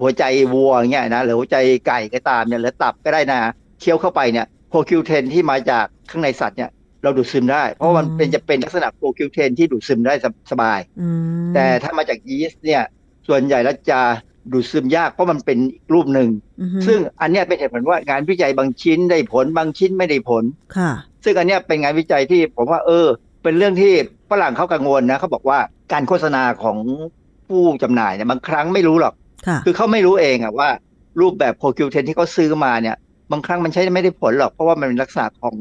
หัวใจวัวอย่างเงี้ยนะหรือหัวใจไก่ก็ตามเนี่ยหรือตับก็ได้นะเคี้ยวเข้าไปเนี่ยโคคิวเทนที่มาจากข้างในสัตว์เนี่ยเราดูดซึมได้ เพราะว่ามันอืมเป็นจะเป็นลักษณะโคคิวเทนที่ดูดซึมได้สบสบายอืมแต่ถ้ามาจากยีสต์เนี่ยส่วนใหญ่แล้วจะดูดซึมยากเพราะมันเป็นอีกรูปหนึ่งอือฮึซึ่งอันเนี้ยเป็นเหตุผลว่างานวิจัยบางชิ้นได้ผลบางชิ้นไม่ได้ผลค่ะ ซึ่งอันเนี้ยเป็นงานวิจัยที่ผมว่า เออ เป็นเรื่องที่ฝรั่งเขากังวลนะเขาบอกว่าการโฆษณาของผู้จำหน่ายเนี่ยบางครั้งไม่รู้หรอก ค่ะคือเขาไม่รู้เองอะว่า รูปแบบโคคิวเทนที่เขาซื้อมาเนี่ย บางครั้งมันใช้ไม่ได้ผลหรอก เพราะว่ามันเป็นลักษณะของ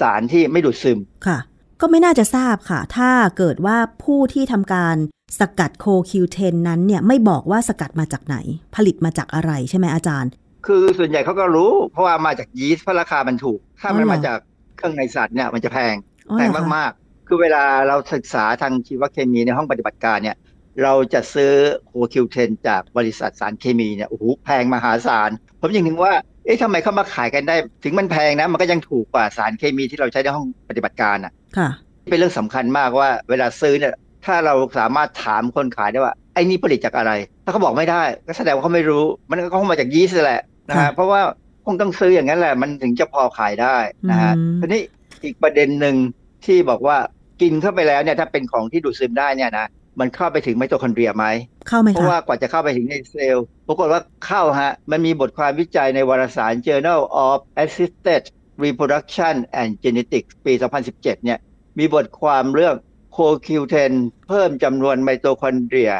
สารที่ไม่ดูดซึมค่ะ ก็ไม่น่าจะทราบค่ะ ถ้าเกิดว่าผู้ที่ทำการสกัดโคคิวเทนนั้นเนี่ยไม่บอกว่าสกัดมาจากไหน ผลิตมาจากอะไรใช่ไหมอาจารย์ คือส่วนใหญ่เขาก็รู้ เพราะว่ามาจากยีสต์เพราะราคามันถูก ถ้ามันอ๋อเหรอมาจากเครื่องในสัตว์เนี่ยมันจะแพงอ๋อแพเหงรอคะมากๆ คือเวลาเราศึกษาทางชีวเคมีในห้องปฏิบัติการเนี่ย เราจะซื้อโคคิวเทนจากบริษัทสารเคมีเนี่ยโอ้โหแพงมหาศาล ผมยังถึงว่าเอ๊ะทำไมเขามาขายกันได้ ถึงมันแพงนะ มันก็ยังถูกกว่าสารเคมีที่เราใช้ในห้องปฏิบัติการอะค่ะเป็นเรื่องสำคัญมากว่าเวลาซื้อเนี่ยถ้าเราสามารถถามคนขายได้ว่าไอ้นี่ผลิตจากอะไร ถ้าเขาบอกไม่ได้ ก็แสดงว่าเขาไม่รู้มันก็คงมาจากยีสต์แหละนะค่ะฮะเพราะว่าคงต้องซื้ออย่างนั้นแหละ มันถึงจะพอขายได้นะฮะอืมทีนี้อีกประเด็นหนึ่งที่บอกว่ากินเข้าไปแล้วเนี่ยถ้าเป็นของที่ดูดซึมได้เนี่ยนะ มันเข้าไปถึงไมโตคอนเดรียไหมเข้าไหมเพราะคะว่ากว่าจะเข้าไปถึงในเซลล์ปรากฏว่าเข้าฮะ มันมีบทความวิจัยในวารสาร Journal of Assisted Reproduction and Genetics ปี 2017 เนี่ย มีบทความเรื่อง CoQ10 เพิ่มจำนวนไมโตคอนเดรีย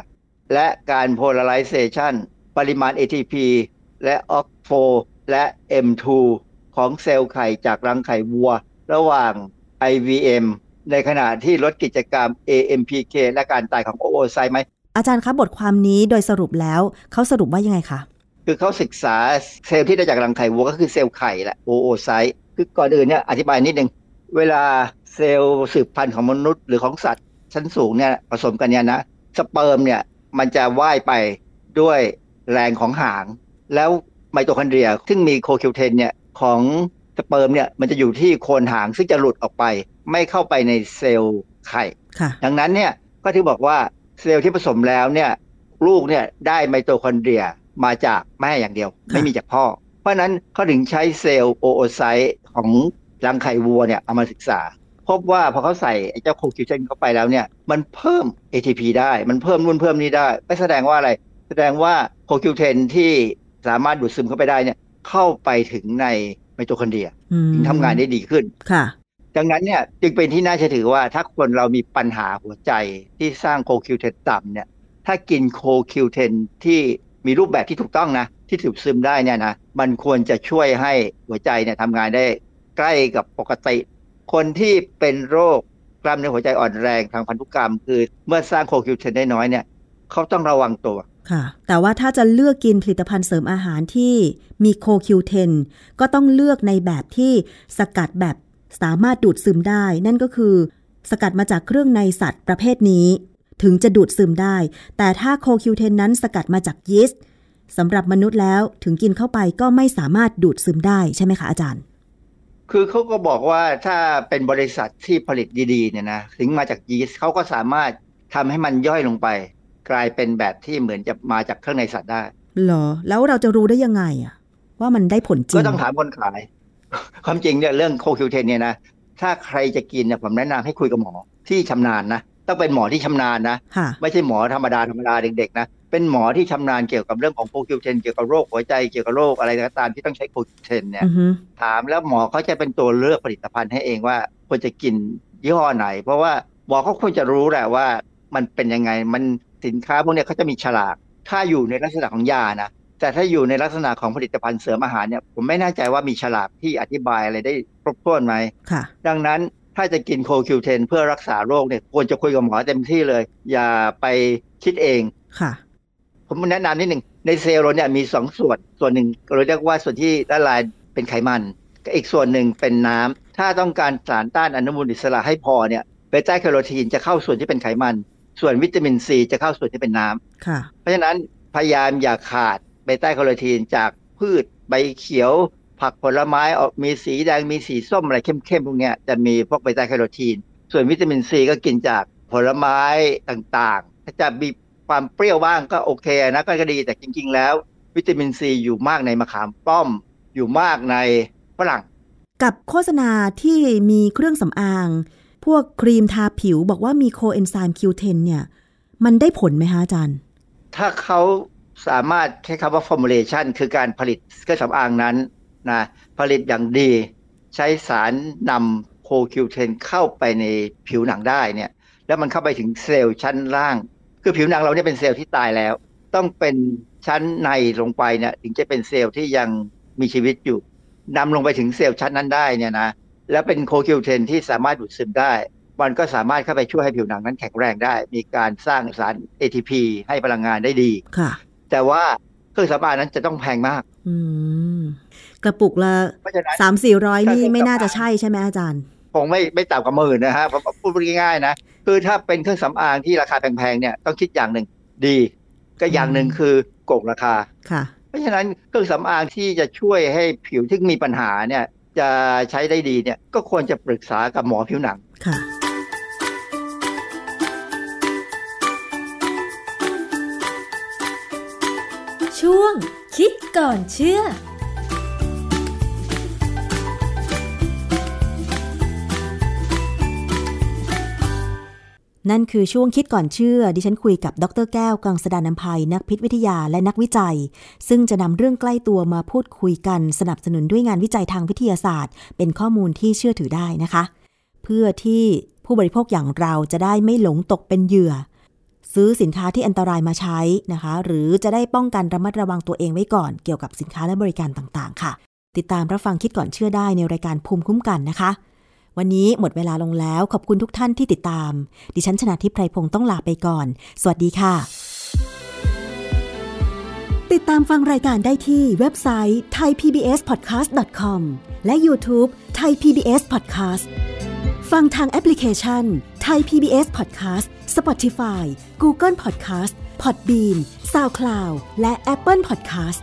และการ polarization ปริมาณ ATP และออกโฟและ M2 ของเซลล์ไข่จากรังไข่วัว ระหว่าง IVM ในขณะที่ลดกิจกรรม AMPK และการตายของโอโอไซไหม อาจารย์คะบทความนี้โดยสรุปแล้วเขาสรุปว่ายังไงคะ คือเขาศึกษาเซลล์ที่ได้จากรังไข่วัวก็คือเซลล์ไข่แหละ oocyte คือก่อนอื่นเนี่ยอธิบายนิดนึง เวลาเซลล์สืบพันธุ์ของมนุษย์หรือของสัตว์ ชั้นสูงเนี่ยผสมกันเนี่ยนะสเปิร์มเนี่ยมันจะว่ายไปด้วยแรงของหาง แล้วไมโตคอนเดรีย ซึ่งมีโคคิวเทนเนี่ยของ สเปิร์มเนี่ยมันจะอยู่ที่โคนหางซึ่งจะหลุดออกไป ไม่เข้าไปในเซลล์ไข่ค่ะดังนั้นเนี่ยก็ที่บอกว่าเซลล์ที่ผสมแล้วเนี่ยลูกเนี่ยได้ไมโตคอนเดรียมาจากแม่อย่างเดียวค่ะไม่มีจากพ่อ เพราะฉะนั้นเขาถึงใช้เซลล์ oocyte ของรังไข่วัวเนี่ยเอามาศึกษา พบว่าพอเขาใส่ไอ้เจ้าโคคิวเทนเข้าไปแล้วเนี่ยมันเพิ่ม ATP ได้มันเพิ่มนู่นเพิ่มนี่ได้ไม่แสดงว่าอะไร แสดงว่าโคคิวเทนที่สามารถดูดซึมเข้าไปได้เนี่ยเข้าไปถึงใน ไมโตคอนเดรียอืมถึงทำงานได้ดีขึ้นค่ะ ดังนั้นเนี่ยจึงเป็นที่น่าเชื่อถือว่าถ้าคนเรามีปัญหาหัวใจที่สร้างโคคิวเทนต่ำเนี่ย ถ้ากินโคคิวเทนที่มีรูปแบบที่ถูกต้องนะ ที่ถูกซึมได้เนี่ยนะ มันควรจะช่วยให้หัวใจเนี่ยทำงานได้ใกล้กับปกติ คนที่เป็นโรคกล้ามเนื้อหัวใจอ่อนแรงทางพันธุกรรม คือเมื่อสร้างโคคิวเทนได้น้อยเนี่ยเขาต้องระวังตัว ค่ะ แต่ว่าถ้าจะเลือกกินผลิตภัณฑ์เสริมอาหารที่มีโคคิวเทนก็ต้องเลือกในแบบที่สกัดแบบสามารถดูดซึมได้ นั่นก็คือ สกัดมาจากเครื่องในสัตว์ประเภทนี้ ถึงจะดูดซึมได้ แต่ถ้าโคคิวเทนนั้นสกัดมาจากยีสต์สำหรับมนุษย์แล้วถึงกินเข้าไปก็ไม่สามารถดูดซึมได้ใช่ไหมคะอาจารย์ คือเขาก็บอกว่าถ้าเป็นบริษัทที่ผลิตดีๆเนี่ยนะถึงมาจากยีสต์เขาก็สามารถทำให้มันย่อยลงไป กลายเป็นแบบที่เหมือนจะมาจากเครื่องในสัตว์ได้เหรอ แล้วเราจะรู้ได้ยังไงอะว่ามันได้ผลจริง ก็ต้องถามคนขาย ความจริงเนี่ยเรื่องโคคิวเทนเนี่ยนะ ถ้าใครจะกินเนี่ยผมแนะนำให้คุยกับหมอที่ชำนาญนะ ต้องเป็นหมอที่ชำนาญนะค่ะไม่ใช่หมอธรรมดาธรรมดาเด็กๆนะ เป็นหมอที่ชำนาญเกี่ยวกับเรื่องของโคคิวเทนเกี่ยวกับโรคหัวใจเกี่ยวกับโรคอะไรก็ตามที่ต้องใช้โคคิวเทนเนี่ยอือฮึถามแล้วหมอเขาจะเป็นตัวเลือกผลิตภัณฑ์ให้เองว่าควรจะกินยี่ห้อไหน เพราะว่าหมอเขาควรจะรู้แหละว่ามันเป็นยังไงมัน สินค้าพวกเนี้ยเขาจะมีฉลาก ถ้าอยู่ในลักษณะของยานะ แต่ถ้าอยู่ในลักษณะของผลิตภัณฑ์เสริมอาหารเนี่ย ผมไม่แน่ใจว่ามีฉลากที่อธิบายอะไรได้ครบถ้วนไหมค่ะดังนั้นถ้าจะกินโคคิวเทนเพื่อรักษาโรคเนี่ยควรจะคุยกับหมอเต็มที่เลย อย่าไปคิดเองค่ะ ผมแนะนำนิดหนึ่งในเซลล์เราเนี่ยมีสองส่วนส่วนหนึ่งเราเรียกว่าส่วนที่ละลายเป็นไขมันกับอีกส่วนหนึ่งเป็นน้ำถ้าต้องการสารต้านอนุมูลอิสระให้พอเนี่ยเบต้าแคโรทีนจะเข้าส่วนที่เป็นไขมัน ส่วนวิตามินซีจะเข้าส่วนที่เป็นน้ำค่ะเพราะฉะนั้นพยายามอย่าขาดเบต้าแคโรทีนจากพืชใบเขียว ผักผลไม้ออกมีสีแดงมีสีส้มอะไรเข้มๆพวกเนี้ยจะมีพวกเบต้าแคโรทีน ส่วนวิตามินซีก็กินจากผลไม้ต่างๆ ถ้าจะมีความเปรี้ยวบ้างก็โอเคนะก็ดีแต่จริงๆแล้ว วิตามินซีอยู่มากในมะขามป้อม อยู่มากในฝรั่ง กับโฆษณาที่มีเครื่องสำอาง พวกครีมทาผิวบอกว่ามี coenzyme Q10 เนี่ย มันได้ผลไหมคะอาจารย์ ถ้าเขาสามารถใช้คำว่า formulation คือการผลิตเครื่องสำอางนั้นนะผลิตอย่างดี ใช้สารนำโคคิวเทนเข้าไปในผิวหนังได้เนี่ย แล้วมันเข้าไปถึงเซลล์ชั้นล่าง คือผิวหนังเราเนี่ยเป็นเซลล์ที่ตายแล้ว ต้องเป็นชั้นในลงไปเนี่ยถึงจะเป็นเซลล์ที่ยังมีชีวิตอยู่นำลงไปถึงเซลล์ชั้นนั้นได้เนี่ยนะ แล้วเป็นโคคิวเทนที่สามารถดูดซึมได้ มันก็สามารถเข้าไปช่วยให้ผิวหนังนั้นแข็งแรงได้ มีการสร้างสาร ATP ให้พลังงานได้ดีค่ะ แต่ว่าเครื่องสำอางนั้นจะต้องแพงมากอืมกระปุกละเพราะฉะนั้นสามสี่ร้อยนี่ถ้าเครื่องไม่น่าจะสำอางใช่ใช่ไหมอาจารย์ คงไม่ไม่ต่ำกว่าหมื่นนะฮะผมพูดง่ายๆนะ คือถ้าเป็นเครื่องสำอางที่ราคาแพงๆเนี่ยต้องคิดอย่างหนึ่งดี ก็อย่างหนึ่งอืมคือโกงราคาค่ะ เพราะฉะนั้นเครื่องสำอางที่จะช่วยให้ผิวที่มีปัญหาเนี่ย จะใช้ได้ดีเนี่ยก็ควรจะปรึกษากับหมอผิวหนังค่ะช่วงคิดก่อนเชื่อ นั่นคือช่วงคิดก่อนเชื่อ ดิฉันคุยกับดรแก้ว กังสดานนภัย นักพิษวิทยาและนักวิจัย ซึ่งจะนำเรื่องใกล้ตัวมาพูดคุยกันสนับสนุนด้วยงานวิจัยทางวิทยาศาสตร์ เป็นข้อมูลที่เชื่อถือได้นะคะ เพื่อที่ผู้บริโภคอย่างเราจะได้ไม่หลงตกเป็นเหยื่อ ซื้อสินค้าที่อันตรายมาใช้นะคะ หรือจะได้ป้องกันระมัดระวังตัวเองไว้ก่อนเกี่ยวกับสินค้าและบริการต่างๆ ค่ะ ติดตามรับฟังคิดก่อนเชื่อได้ในรายการภูมิคุ้มกันนะคะ วันนี้หมดเวลาลงแล้วขอบคุณทุกท่านที่ติดตาม ดิฉันชนะทิพไพรพงศ์ต้องลาไปก่อน สวัสดีค่ะ ติดตามฟังรายการได้ที่เว็บไซต์ thaipbspodcast.com และ YouTube Thai PBS Podcast ฟังทางแอปพลิเคชัน Thai PBS Podcast Spotify Google Podcast Podbean SoundCloud และ Apple Podcast